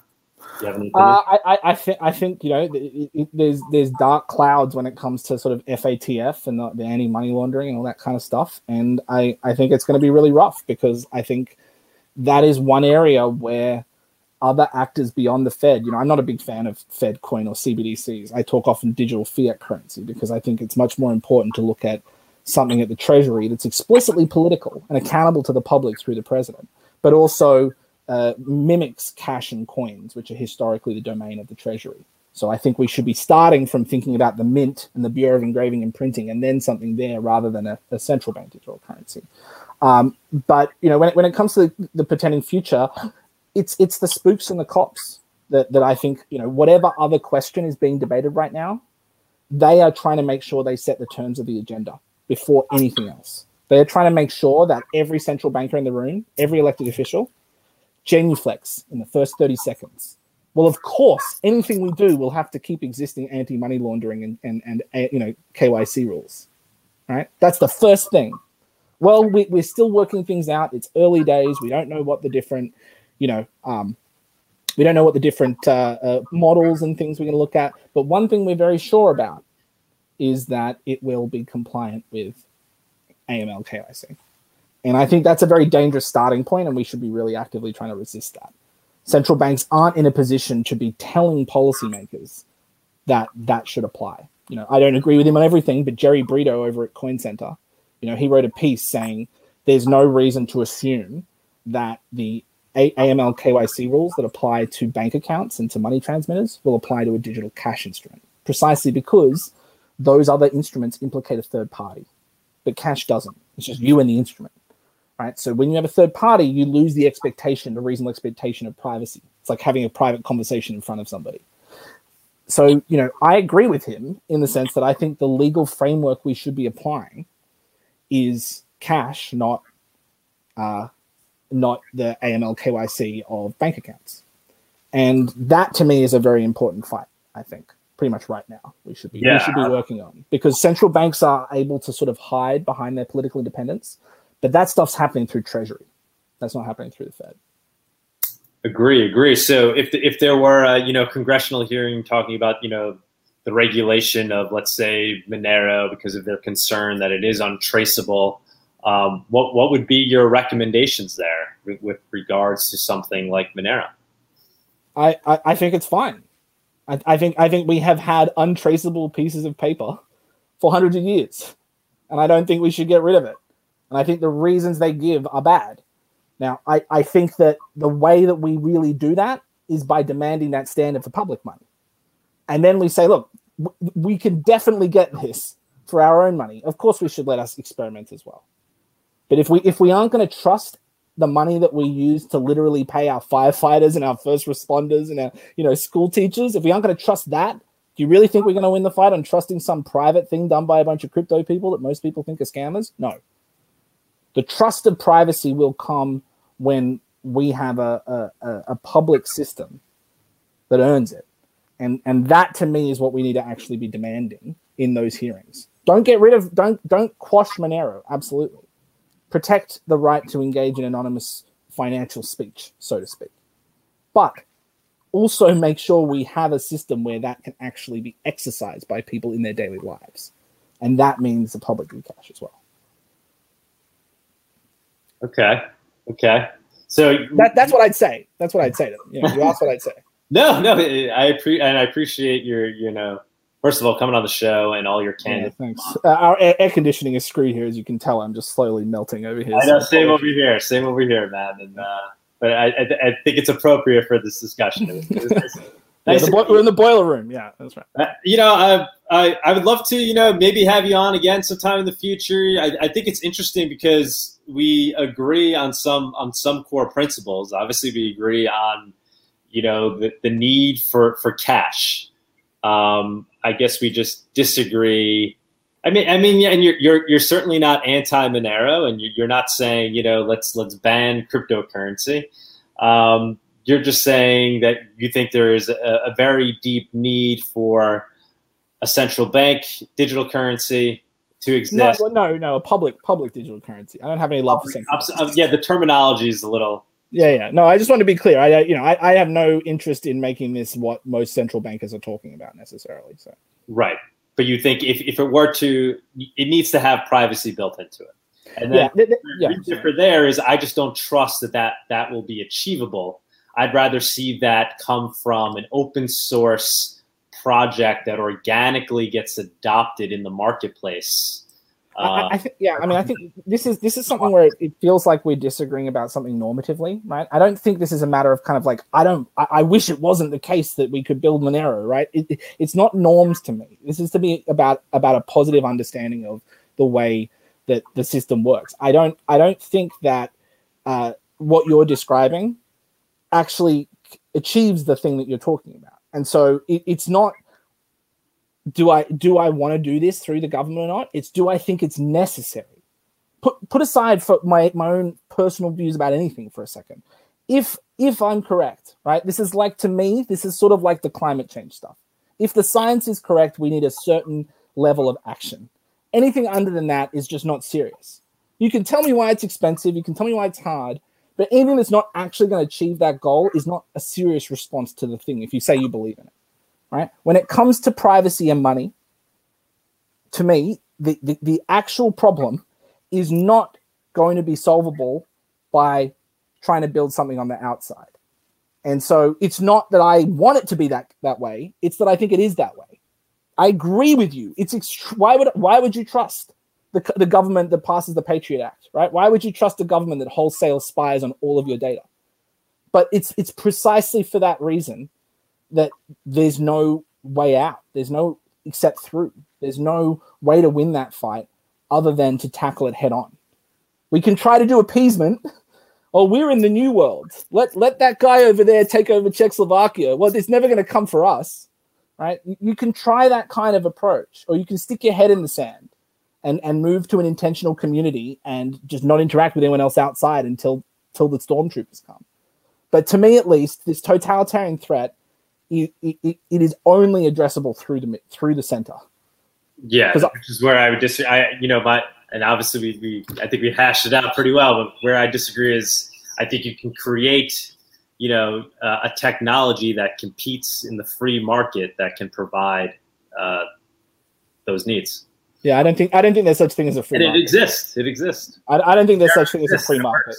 Uh, I, I, I think I think you know it, there's there's dark clouds when it comes to sort of FATF and the, the anti money laundering and all that kind of stuff, and I I think it's going to be really rough because I think that is one area where other actors beyond the Fed, you know, I'm not a big fan of Fed coin or CBDCs. I talk often digital fiat currency because I think it's much more important to look at something at the Treasury that's explicitly political and accountable to the public through the president, but also uh, mimics cash and coins, which are historically the domain of the Treasury. So I think we should be starting from thinking about the mint and the Bureau of Engraving and Printing, and then something there rather than a, a central bank digital currency. Um, but you know, when it, when it comes to the, the pretending future, it's it's the spooks and the cops that that I think you know whatever other question is being debated right now, they are trying to make sure they set the terms of the agenda before anything else. They're trying to make sure that every central banker in the room, every elected official, genuflex in the first 30 seconds. Well, of course, anything we do will have to keep existing anti-money laundering and, and, and uh, you know KYC rules. Right? That's the first thing. Well, we, we're still working things out. It's early days. We don't know what the different, you know, um, we don't know what the different uh, uh, models and things we're going to look at. But one thing we're very sure about is that it will be compliant with AML KYC. And I think that's a very dangerous starting point, and we should be really actively trying to resist that. Central banks aren't in a position to be telling policymakers that that should apply. You know, I don't agree with him on everything, but Jerry Brito over at Coin Center, you know, he wrote a piece saying there's no reason to assume that the AML KYC rules that apply to bank accounts and to money transmitters will apply to a digital cash instrument, precisely because those other instruments implicate a third party, but cash doesn't. It's just you and the instrument, right? So when you have a third party, you lose the expectation, the reasonable expectation of privacy. It's like having a private conversation in front of somebody. So, you know, I agree with him in the sense that I think the legal framework we should be applying is cash, not uh, not the AML KYC of bank accounts. And that to me is a very important fight, I think pretty much right now. We should be yeah. we should be working on because central banks are able to sort of hide behind their political independence, but that stuff's happening through Treasury. That's not happening through the Fed. Agree, agree. So if the, if there were a you know congressional hearing talking about you know the regulation of let's say Monero because of their concern that it is untraceable, um, what what would be your recommendations there with, with regards to something like Monero? I, I, I think it's fine. I, I think I think we have had untraceable pieces of paper for hundreds of years, and I don't think we should get rid of it. And I think the reasons they give are bad. Now, I, I think that the way that we really do that is by demanding that standard for public money. And then we say, look, w- we can definitely get this for our own money. Of course, we should let us experiment as well. But if we if we aren't going to trust the money that we use to literally pay our firefighters and our first responders and our you know school teachers if we aren't going to trust that do you really think we're going to win the fight on trusting some private thing done by a bunch of crypto people that most people think are scammers no the trust of privacy will come when we have a, a, a public system that earns it and and that to me is what we need to actually be demanding in those hearings don't get rid of don't don't quash monero absolutely protect the right to engage in anonymous financial speech, so to speak. But also make sure we have a system where that can actually be exercised by people in their daily lives. And that means the public cash as well. Okay. Okay. So that, that's what I'd say. That's what I'd say to them. You, know, you asked what I'd say. No, no, I pre- and I appreciate your, you know, first of all, coming on the show and all your candid. Yeah, thanks. Uh, our air conditioning is screwed here, as you can tell. I'm just slowly melting over here. I know, so same over here, same over here, man. And uh, but I, I, I, think it's appropriate for this discussion. Nice. yeah, bo- we're in the boiler room. Yeah, that's right. Uh, you know, I, I I would love to, you know, maybe have you on again sometime in the future. I, I think it's interesting because we agree on some on some core principles. Obviously, we agree on you know the, the need for for cash. Um, I guess we just disagree. I mean, I mean, and you're you're you're certainly not anti Monero, and you're not saying you know let's let's ban cryptocurrency. Um, you're just saying that you think there is a, a, very deep need for a central bank digital currency to exist. No, no, no, a public public digital currency. I don't have any love for central. Uh, yeah, the terminology is a little yeah, yeah. No, I just want to be clear. I, you know, I, I have no interest in making this what most central bankers are talking about necessarily. So right, but you think if, if it were to, it needs to have privacy built into it. And then yeah, yeah, the differ there is I just don't trust that, that that will be achievable. I'd rather see that come from an open source project that organically gets adopted in the marketplace I, I think, yeah, I mean, I think this is this is something where it, it, feels like we're disagreeing about something normatively, right? I don't think this is a matter of kind of like I don't. I, I wish it wasn't the case that we could build Monero, right? It, it's not norms to me. This is to be about about a positive understanding of the way that the system works. I don't. I don't think that uh, what you're describing actually achieves the thing that you're talking about, and so it's not do I do I want to do this through the government or not? It's do I think it's necessary? Put put aside for my my own personal views about anything for a second. If if I'm correct, right? This is like to me, this is sort of like the climate change stuff. If the science is correct, we need a certain level of action. Anything under than that is just not serious. You can tell me why it's expensive, you can tell me why it's hard, but anything that's not actually going to achieve that goal is not a serious response to the thing if you say you believe in it right? When it comes to privacy and money, to me, the, the, the actual problem is not going to be solvable by trying to build something on the outside. And so it's not that I want it to be that that way, it's that I think it is that way. I agree with you. It's ext- why would why would you trust the, the government that passes the Patriot Act, right? Why would you trust a government that wholesale spies on all of your data? But it's it's precisely for that reason that there's no way out. There's no except through. There's no way to win that fight other than to tackle it head on. We can try to do appeasement. Oh, we're in the new world. Let let that guy over there take over Czechoslovakia. Well, it's never going to come for us, right? You can try that kind of approach, or you can stick your head in the sand and and move to an intentional community and just not interact with anyone else outside until until the stormtroopers come. But to me, at least, this totalitarian threat it, it, it is only addressable through the through the center. Yeah, which is where I would disagree. I, you know, my and obviously we, we I think we hashed it out pretty well. But where I disagree is I think you can create, you know, uh, a technology that competes in the free market that can provide uh, those needs. Yeah, I don't think I don't think there's such thing as a free. And market. it exists. It exists. I, I don't think there's there such thing as a free market.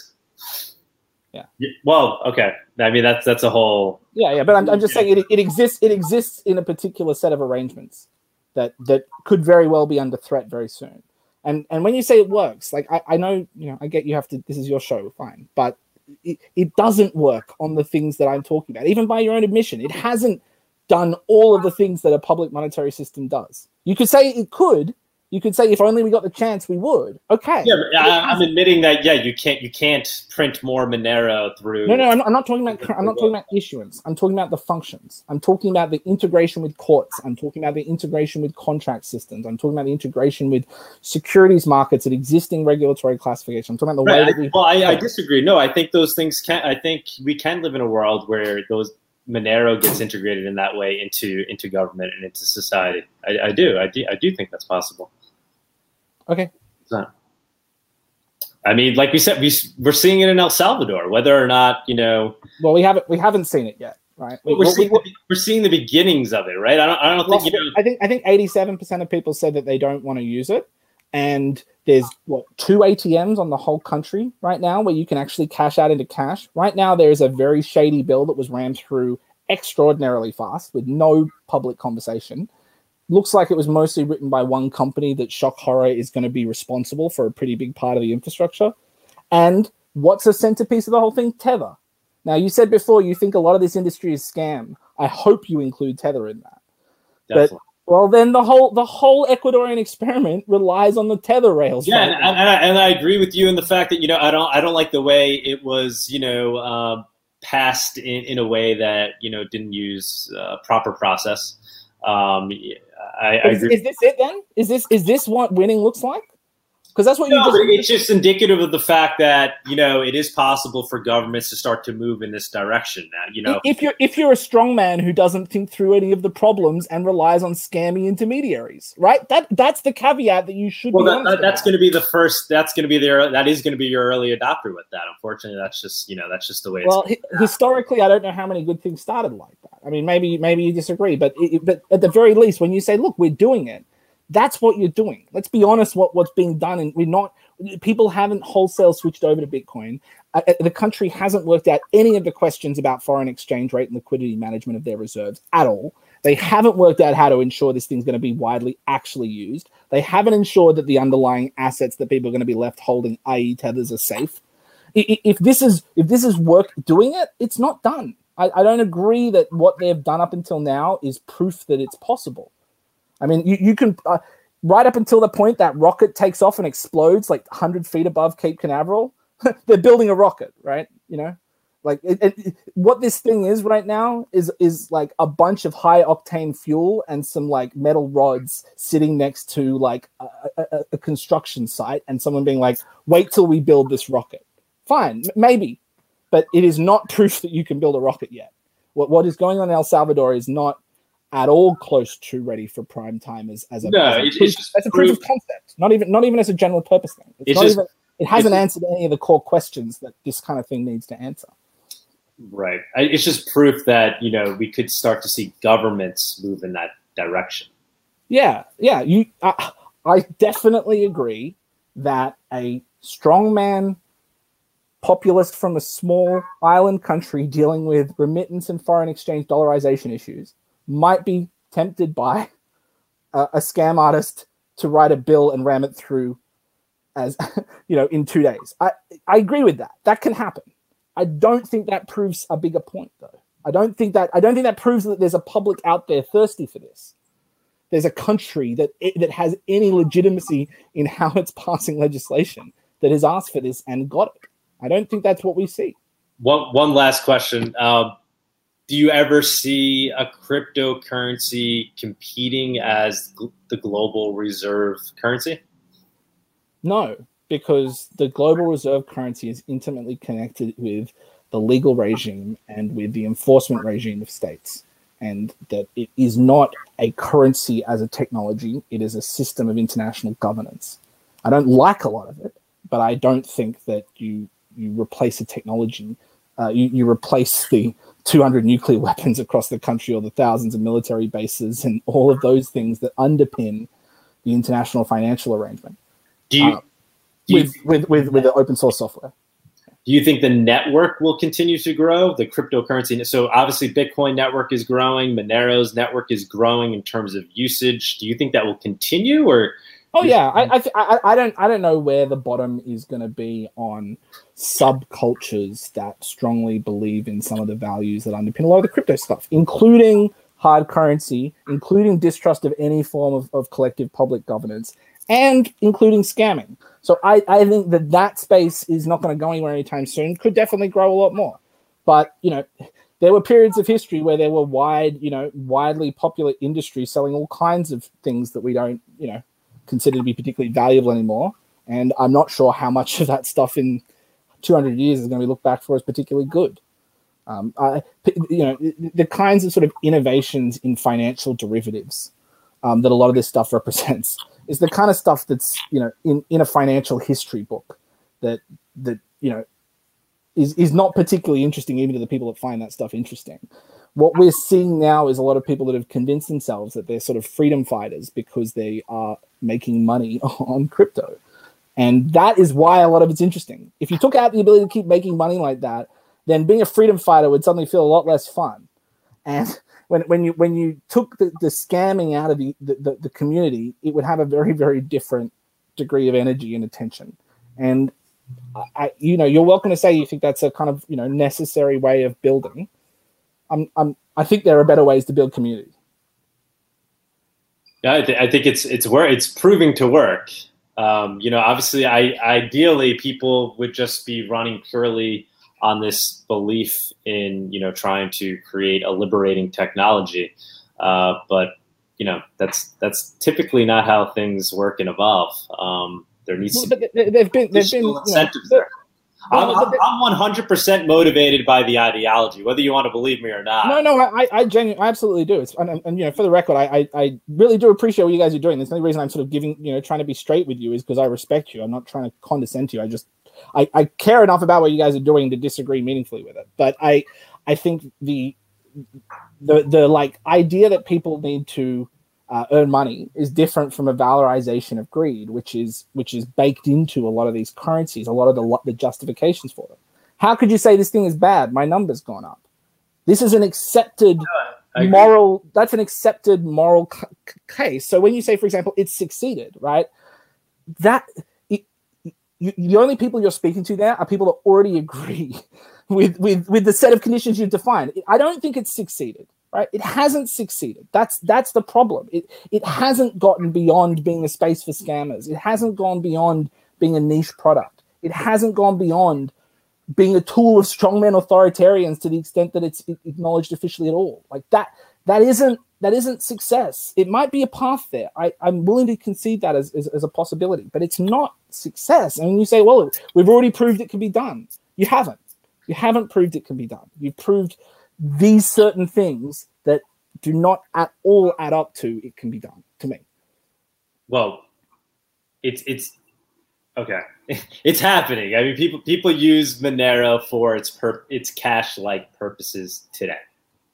Yeah. Well, okay. I mean, that's that's a whole. Yeah, yeah, but I'm, I'm just saying it, it exists. It exists in a particular set of arrangements that that could very well be under threat very soon. And and when you say it works, like I, I know you know I get you have to. This is your show, fine, but it, it doesn't work on the things that I'm talking about. Even by your own admission, it hasn't done all of the things that a public monetary system does. You could say it could, you could say if only we got the chance we would okay yeah uh, I, am admitting that yeah you can't you can't print more monero through no no I'm not, I'm not talking about i'm not talking about issuance i'm talking about the functions i'm talking about the integration with courts i'm talking about the integration with contract systems i'm talking about the integration with securities markets and existing regulatory classification i'm talking about the right. way that we well I, I disagree no i think those things can i think we can live in a world where those Monero gets integrated in that way into into government and into society. I, I do. I do. I do think that's possible. Okay. So, I mean, like we said, we, we're seeing it in El Salvador. Whether or not you know, well, we haven't we haven't seen it yet, right? we're, seeing the, we're seeing the beginnings of it, right? I don't, I don't well, think you know. I think I think eighty seven percent of people said that they don't want to use it, and there's what two ATMs on the whole country right now where you can actually cash out into cash. Right now, there is a very shady bill that was rammed through extraordinarily fast with no public conversation. Looks like it was mostly written by one company that shock horror is going to be responsible for a pretty big part of the infrastructure. And what's the centerpiece of the whole thing? Tether. Now, you said before you think a lot of this industry is scam. I hope you include Tether in that. Definitely. But well, then the whole the whole Ecuadorian experiment relies on the tether rails. Yeah, and, and, I, and, I, agree with you in the fact that you know I don't I don't like the way it was you know uh, passed in, in a way that you know didn't use uh, proper process. Um, I, I is, is, this it then? Is this is this what winning looks like? Because that's what no, you just. It's just indicative of the fact that you know it is possible for governments to start to move in this direction. Now, you know, if you're if you're a strong man who doesn't think through any of the problems and relies on scammy intermediaries, right? That that's the caveat that you should. Well, that, that, that's going to be the first. That's going to be there. That is going to be your early adopter with that. Unfortunately, that's just you know that's just the way. Well, historically, I don't know how many good things started like that. I mean, maybe maybe you disagree, but it, but at the very least, when you say, "Look, we're doing it," that's what you're doing. Let's be honest, what what's being done, and we're not. People haven't wholesale switched over to Bitcoin. Uh, uh, the country hasn't worked out any of the questions about foreign exchange rate and liquidity management of their reserves at all. They haven't worked out how to ensure this thing's going to be widely actually used. They haven't ensured that the underlying assets that people are going to be left holding, i.e., tethers, are safe. If this is if this is work doing it, it's not done. I, I don't agree that what they've done up until now is proof that it's possible. I mean, you, you can uh, right up until the point that rocket takes off and explodes like 100 feet above Cape Canaveral. they're building a rocket, right? You know, like it, it, what this thing is right now is is like a bunch of high octane fuel and some like metal rods sitting next to like a, a, a construction site, and someone being like, "Wait till we build this rocket." Fine, maybe, but it is not proof that you can build a rocket yet. What what is going on in El Salvador is not at all close to ready for prime time as, as a, no, as a, proof, as a proof of concept. Not even not even as a general purpose thing. It's, it's just, even, it hasn't answered any of the core questions that this kind of thing needs to answer. Right. It's just proof that you know we could start to see governments move in that direction. Yeah, yeah. You, I, I definitely agree that a strongman populist from a small island country dealing with remittance and foreign exchange dollarization issues might be tempted by a, a scam artist to write a bill and ram it through as you know in two days. I I agree with that. That can happen. I don't think that proves a bigger point though. I don't think that I don't think that proves that there's a public out there thirsty for this. There's a country that that has any legitimacy in how it's passing legislation that has asked for this and got it. I don't think that's what we see. One one last question. Um, do you ever see a cryptocurrency competing as the global reserve currency? No, because the global reserve currency is intimately connected with the legal regime and with the enforcement regime of states. And that it is not a currency as a technology, it is a system of international governance. I don't like a lot of it, but I don't think that you you replace a technology, uh, you, you replace the 200 nuclear weapons across the country or the thousands of military bases and all of those things that underpin the international financial arrangement. Do you, uh, do with, you, with, with, with the open source software. Do you think the network will continue to grow? The cryptocurrency. So obviously, Bitcoin network is growing. Monero's network is growing in terms of usage. Do you think that will continue, or Oh yeah, I, I, I don't I don't know where the bottom is going to be on subcultures that strongly believe in some of the values that underpin a lot of the crypto stuff, including hard currency, including distrust of any form of, of collective public governance, and including scamming. So I, I think that that space is not going to go anywhere anytime soon. Could definitely grow a lot more, but you know. There were periods of history where there were wide, you know, widely popular industries selling all kinds of things that we don't, you know, considered to be particularly valuable anymore. And I'm not sure how much of that stuff in 200 years is going to be looked back for as particularly good. Um, I, you know, the kinds of sort of innovations in financial derivatives um, that a lot of this stuff represents is the kind of stuff that's, you know, in, in a financial history book that that you know is is not particularly interesting even to the people that find that stuff interesting. What we're seeing now is a lot of people that have convinced themselves that they're sort of freedom fighters because they are making money on crypto. And that is why a lot of it's interesting. If you took out the ability to keep making money like that, then being a freedom fighter would suddenly feel a lot less fun. And when, when you when you took the, the scamming out of the, the, the community, it would have a very, very different degree of energy and attention. And I, you know, you're welcome to say you think that's a kind of you know necessary way of building. I'm, I'm, I think there are better ways to build community. Yeah, I, th- I think it's it's where it's proving to work. Um, you know, obviously, I ideally people would just be running purely on this belief in you know trying to create a liberating technology, uh, but you know that's that's typically not how things work and evolve. Um, there needs well, to be they've been they've been incentives you know, there. I'm, I'm, 100% motivated by the ideology, whether you want to believe me or not. No, no, I, I genuinely, I absolutely do. It's, and, and, you know, for the record, I, I, I, really do appreciate what you guys are doing. There's the only reason I'm sort of giving, you know, trying to be straight with you is because I respect you. I'm not trying to condescend to you. I just, I, I care enough about what you guys are doing to disagree meaningfully with it. But I, I think the, the, the like idea that people need to uh, earn money is different from a valorization of greed, which is which is baked into a lot of these currencies, a lot of the the justifications for them. How could you say this thing is bad? My number's gone up. This is an accepted moral. That's an accepted moral c- case. So when you say, for example, it's succeeded, right? That it, you, the only people you're speaking to there are people that already agree with with with the set of conditions you've defined. I don't think it's succeeded right? It hasn't succeeded. That's that's the problem. It it hasn't gotten beyond being a space for scammers. It hasn't gone beyond being a niche product. It hasn't gone beyond being a tool of strongman authoritarians to the extent that it's acknowledged officially at all. Like that that isn't that isn't success. It might be a path there. I, i'm willing to concede that as, as, as a possibility but it's not success. And you say well we've already proved it can be done. You haven't. You haven't proved it can be done. You've proved these certain things that do not at all add up to it can be done to me. Well, it's it's okay. it's happening. I mean, people people use Monero for its per its cash like purposes today,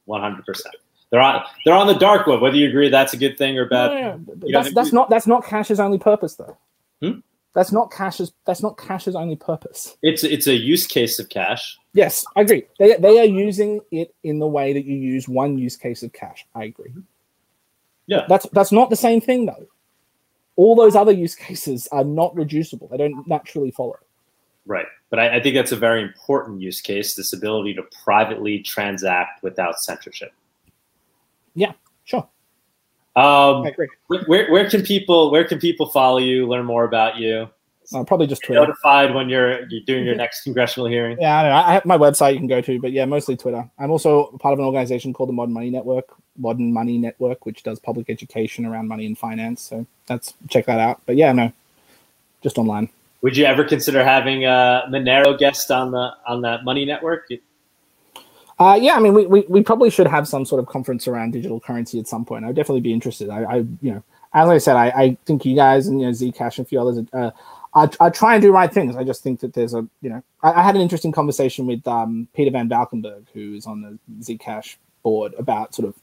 one hundred percent. They're on they're on the dark web. Whether you agree that's a good thing or bad, that's, that's not that's not cash's only purpose though. Hmm? That's not cash's that's not cash's only purpose. It's it's a use case of cash. Yes, I agree. They, they are using it in the way that you use one use case of cash. I agree. Yeah. That's that's not the same thing though. All those other use cases are not reducible. They don't naturally follow. Right. But I, I think that's a very important use case, this ability to privately transact without censorship. Yeah. Um, I agree. Where, where can people where can people follow you, learn more about you? Uh, probably just Twitter. Notified when you're you're doing your next congressional hearing. Yeah, I, know. I have my website you can go to, but yeah, mostly Twitter. I'm also part of an organization called the Modern Money Network, Modern Money Network, which does public education around money and finance. So that's check that out. But yeah, no, just online. Would you ever consider having a Monero guest on the on that Money Network? Uh, yeah, I mean, we, we, we probably should have some sort of conference around digital currency at some point. I'd definitely be interested. I, I you know, as I said, I, I think you guys and you know Zcash and a few others uh, I, I try and do right things. I just think that there's a, you know, I, I had an interesting conversation with um, Peter Van Valkenburgh, who is on the Zcash board, about sort of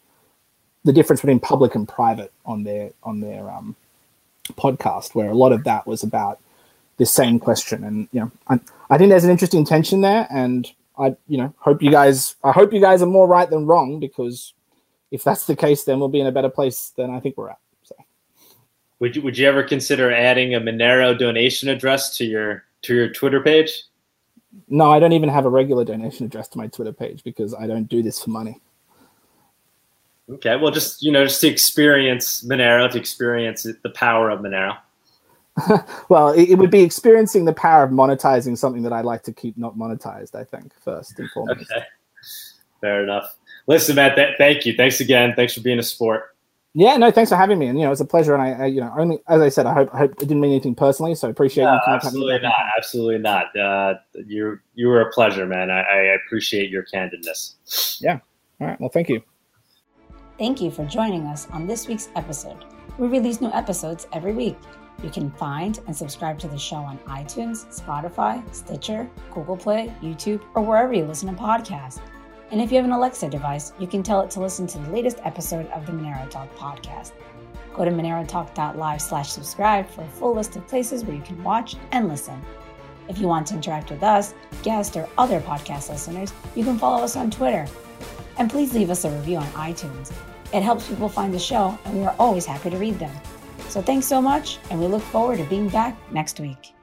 the difference between public and private on their on their um, podcast, where a lot of that was about this same question. And you know, I, I think there's an interesting tension there, and I, you know, hope you guys, I hope you guys are more right than wrong, because if that's the case, then we'll be in a better place than I think we're at. Would you would you ever consider adding a Monero donation address to your to your Twitter page? No, I don't even have a regular donation address to my Twitter page because I don't do this for money. Okay, well, just you know, just to experience Monero, to experience the power of Monero. well, it, it, would be experiencing the power of monetizing something that I'd like to keep not monetized. I think first and foremost. Okay, fair enough. Listen, Matt, th- thank you. Thanks again. Thanks for being a sport. Yeah, no, thanks for having me. And you know, it's a pleasure. And I, I, you know, only as I said, I hope, I hope it didn't mean anything personally. So I appreciate no, you. Absolutely not. Absolutely not. Uh, you you were a pleasure, man. I, I appreciate your candidness. Yeah. All right. Well, thank you. Thank you for joining us on this week's episode. We release new episodes every week. You can find and subscribe to the show on iTunes, Spotify, Stitcher, Google Play, YouTube, or wherever you listen to podcasts. And if you have an Alexa device, you can tell it to listen to the latest episode of the Monero Talk podcast. Go to monerotalk.live slash subscribe for a full list of places where you can watch and listen. If you want to interact with us, guests, or other podcast listeners, you can follow us on Twitter. And please leave us a review on iTunes. It helps people find the show, and we are always happy to read them. So thanks so much, and we look forward to being back next week.